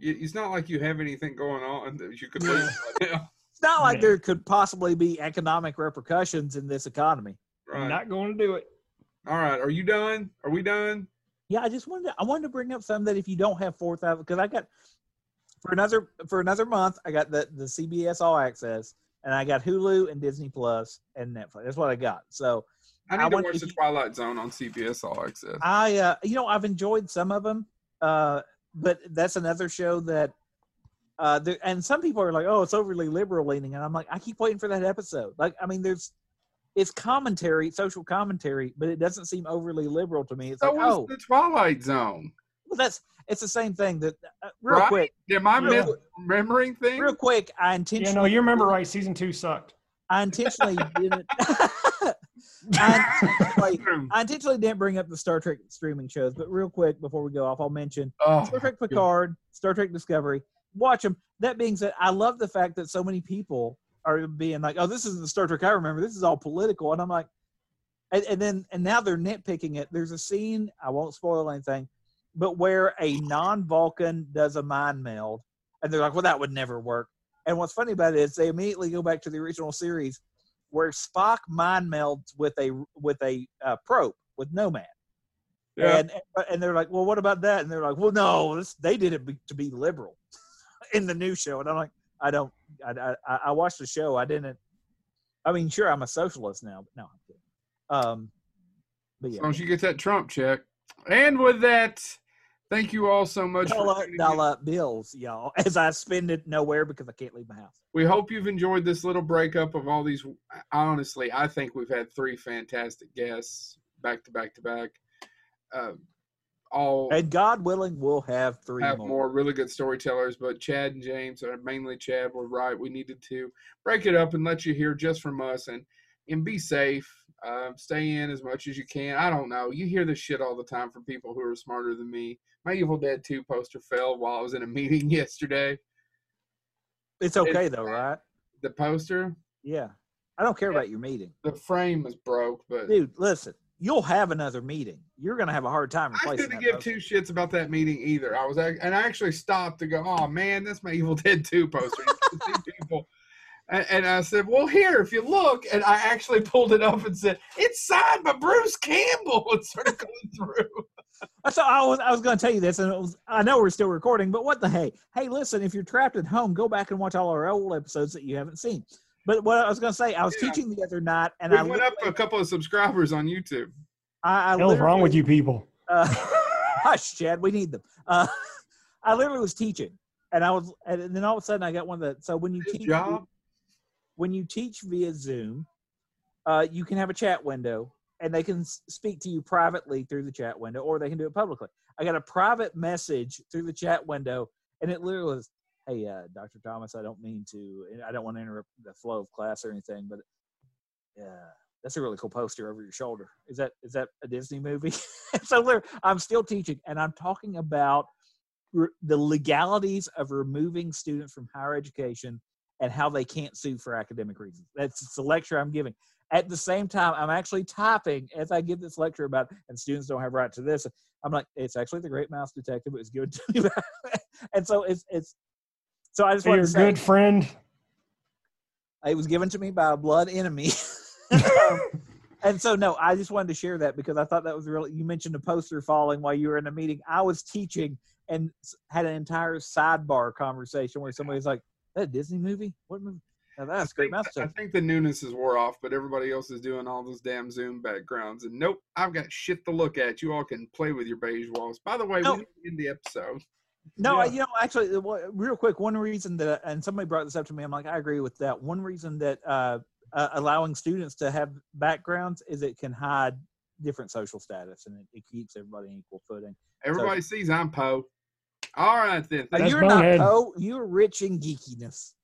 It's not like you have anything going on that you could do Yeah. right now. It's not like Yeah. there could possibly be economic repercussions in this economy. Right. Not going to do it. All right. Are you done? Are we done? Yeah, I just wanted to, I wanted to bring up something that if you don't have four thousand, because I got for another for another month. I got the the CBS All Access, and I got Hulu and Disney Plus and Netflix. That's what I got. So I I need to watch if the Twilight Zone on CBS All Access. I, uh, you know, I've enjoyed some of them, uh, but that's another show that, uh, there, and some people are like, "Oh, it's overly liberal leaning," and I'm like, I keep waiting for that episode. Like, I mean, there's, it's commentary, social commentary, but it doesn't seem overly liberal to me. It's so like, oh, the Twilight Zone. well, that's it's the same thing. That uh, real Right? quick, Am I Real- misremembering things? real quick, I Yeah, intentionally, no, you remember right. Season two sucked. I intentionally didn't. I intentionally, Hmm. I intentionally didn't bring up the Star Trek streaming shows, but real quick before we go off, I'll mention Oh, Star Trek Picard, Star Trek Discovery. Watch them. That being said, I love the fact that so many people are being like, "Oh, this isn't the Star Trek I remember. This is all political," and I'm like, and, and then and now they're nitpicking it. There's a scene I won't spoil anything, but where a non-Vulcan does a mind meld, and they're like, "Well, that would never work." And what's funny about it is they immediately go back to the original series where Spock mind melds with a with a uh, probe with Nomad. yeah. And and they're like, well, what about that? And they're like, well, no, this, they did it be, to be liberal in the new show. And I'm like, I don't. I, I I watched the show. I didn't. I mean, sure, I'm a socialist now, but no, I'm kidding. Um, but As yeah, long as you get that Trump check. And with that, thank you all so much. for dollar dollar bills, y'all. As I spend it nowhere because I can't leave my house. We hope you've enjoyed this little breakup of all these. Honestly, I think we've had three fantastic guests back to back to back. Uh, all And God willing, we'll have three have more. more really good storytellers, but Chad and James, or mainly Chad, were right. We needed to break it up and let you hear just from us and and be safe. Um, stay in as much as you can. I don't know. You hear this shit all the time from people who are smarter than me. My Evil Dead 2 poster fell while I was in a meeting yesterday. It's okay though, right? The poster, Yeah. I don't care about your meeting, the frame is broke, but dude. Listen, you'll have another meeting. You're gonna have a hard time replacing. I that. give poster. two shits about that meeting either. I was and I actually stopped to go, oh man, that's my Evil Dead 2 poster. You can see people. And, and I said, well, here, if you look, and I actually pulled it up and said, it's signed by Bruce Campbell and started going through. So I was I was going to tell you this, and it was I know we're still recording, but what the hey? Hey, listen, if you're trapped at home, go back and watch all our old episodes that you haven't seen. But what I was going to say, I was Yeah. teaching the other night, and we I went up a couple of subscribers on YouTube. I, I Hell's wrong with you people? Uh, hush, Chad. We need them. Uh, I literally was teaching, and I was, and then all of a sudden I got one of the. So when you Good teach, job. when you teach via Zoom, uh, you can have a chat window, and they can speak to you privately through the chat window, or they can do it publicly. I got a private message through the chat window, and it literally was, "Hey, uh, Dr. Thomas, I don't mean to, I don't want to interrupt the flow of class or anything, but yeah." That's a really cool poster over your shoulder. Is that is that a Disney movie? so I'm still teaching, and I'm talking about re- the legalities of removing students from higher education and how they can't sue for academic reasons. That's the lecture I'm giving. At the same time, I'm actually typing as I give this lecture about, and students don't have right to this. I'm like, it's actually the Great Mouse Detective. It was good to me, and so it's it's. So I just want your to say, good friend. Uh, it was given to me by a blood enemy. And so no, I just wanted to share that because I thought that was really. You mentioned a poster falling while you were in a meeting. I was teaching and had an entire sidebar conversation where somebody's like, "That a Disney movie? What movie?" Now, that's Great think, I think the newness is wore off, but everybody else is doing all those damn Zoom backgrounds. And nope, I've got shit to look at. You all can play with your beige walls. By the way, No. we end the episode. No, I- Yeah. you know, actually, real quick, one reason that, and somebody brought this up to me, I'm like, I agree with that. One reason that uh, uh, allowing students to have backgrounds is it can hide different social status and it, it keeps everybody on equal footing. Everybody sees I'm Poe. All right then. That's you're not Poe. You're rich in geekiness.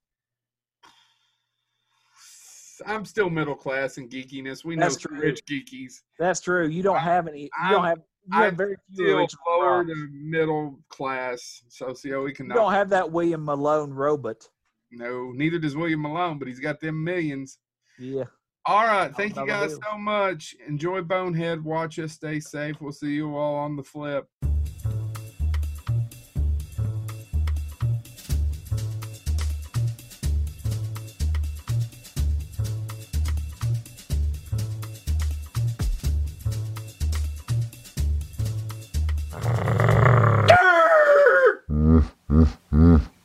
I'm still middle class and geekiness. We know That's some true. rich geekies. That's true. You don't I'm- have any. You don't I'm- have. You have I'm very few Still lower to middle class socioeconomic. You don't have that William Malone robot. no, neither does William Malone, but he's got them millions. Yeah. All right. Thank you guys so much. Enjoy Bonehead. Watch us. Stay safe. We'll see you all on the flip.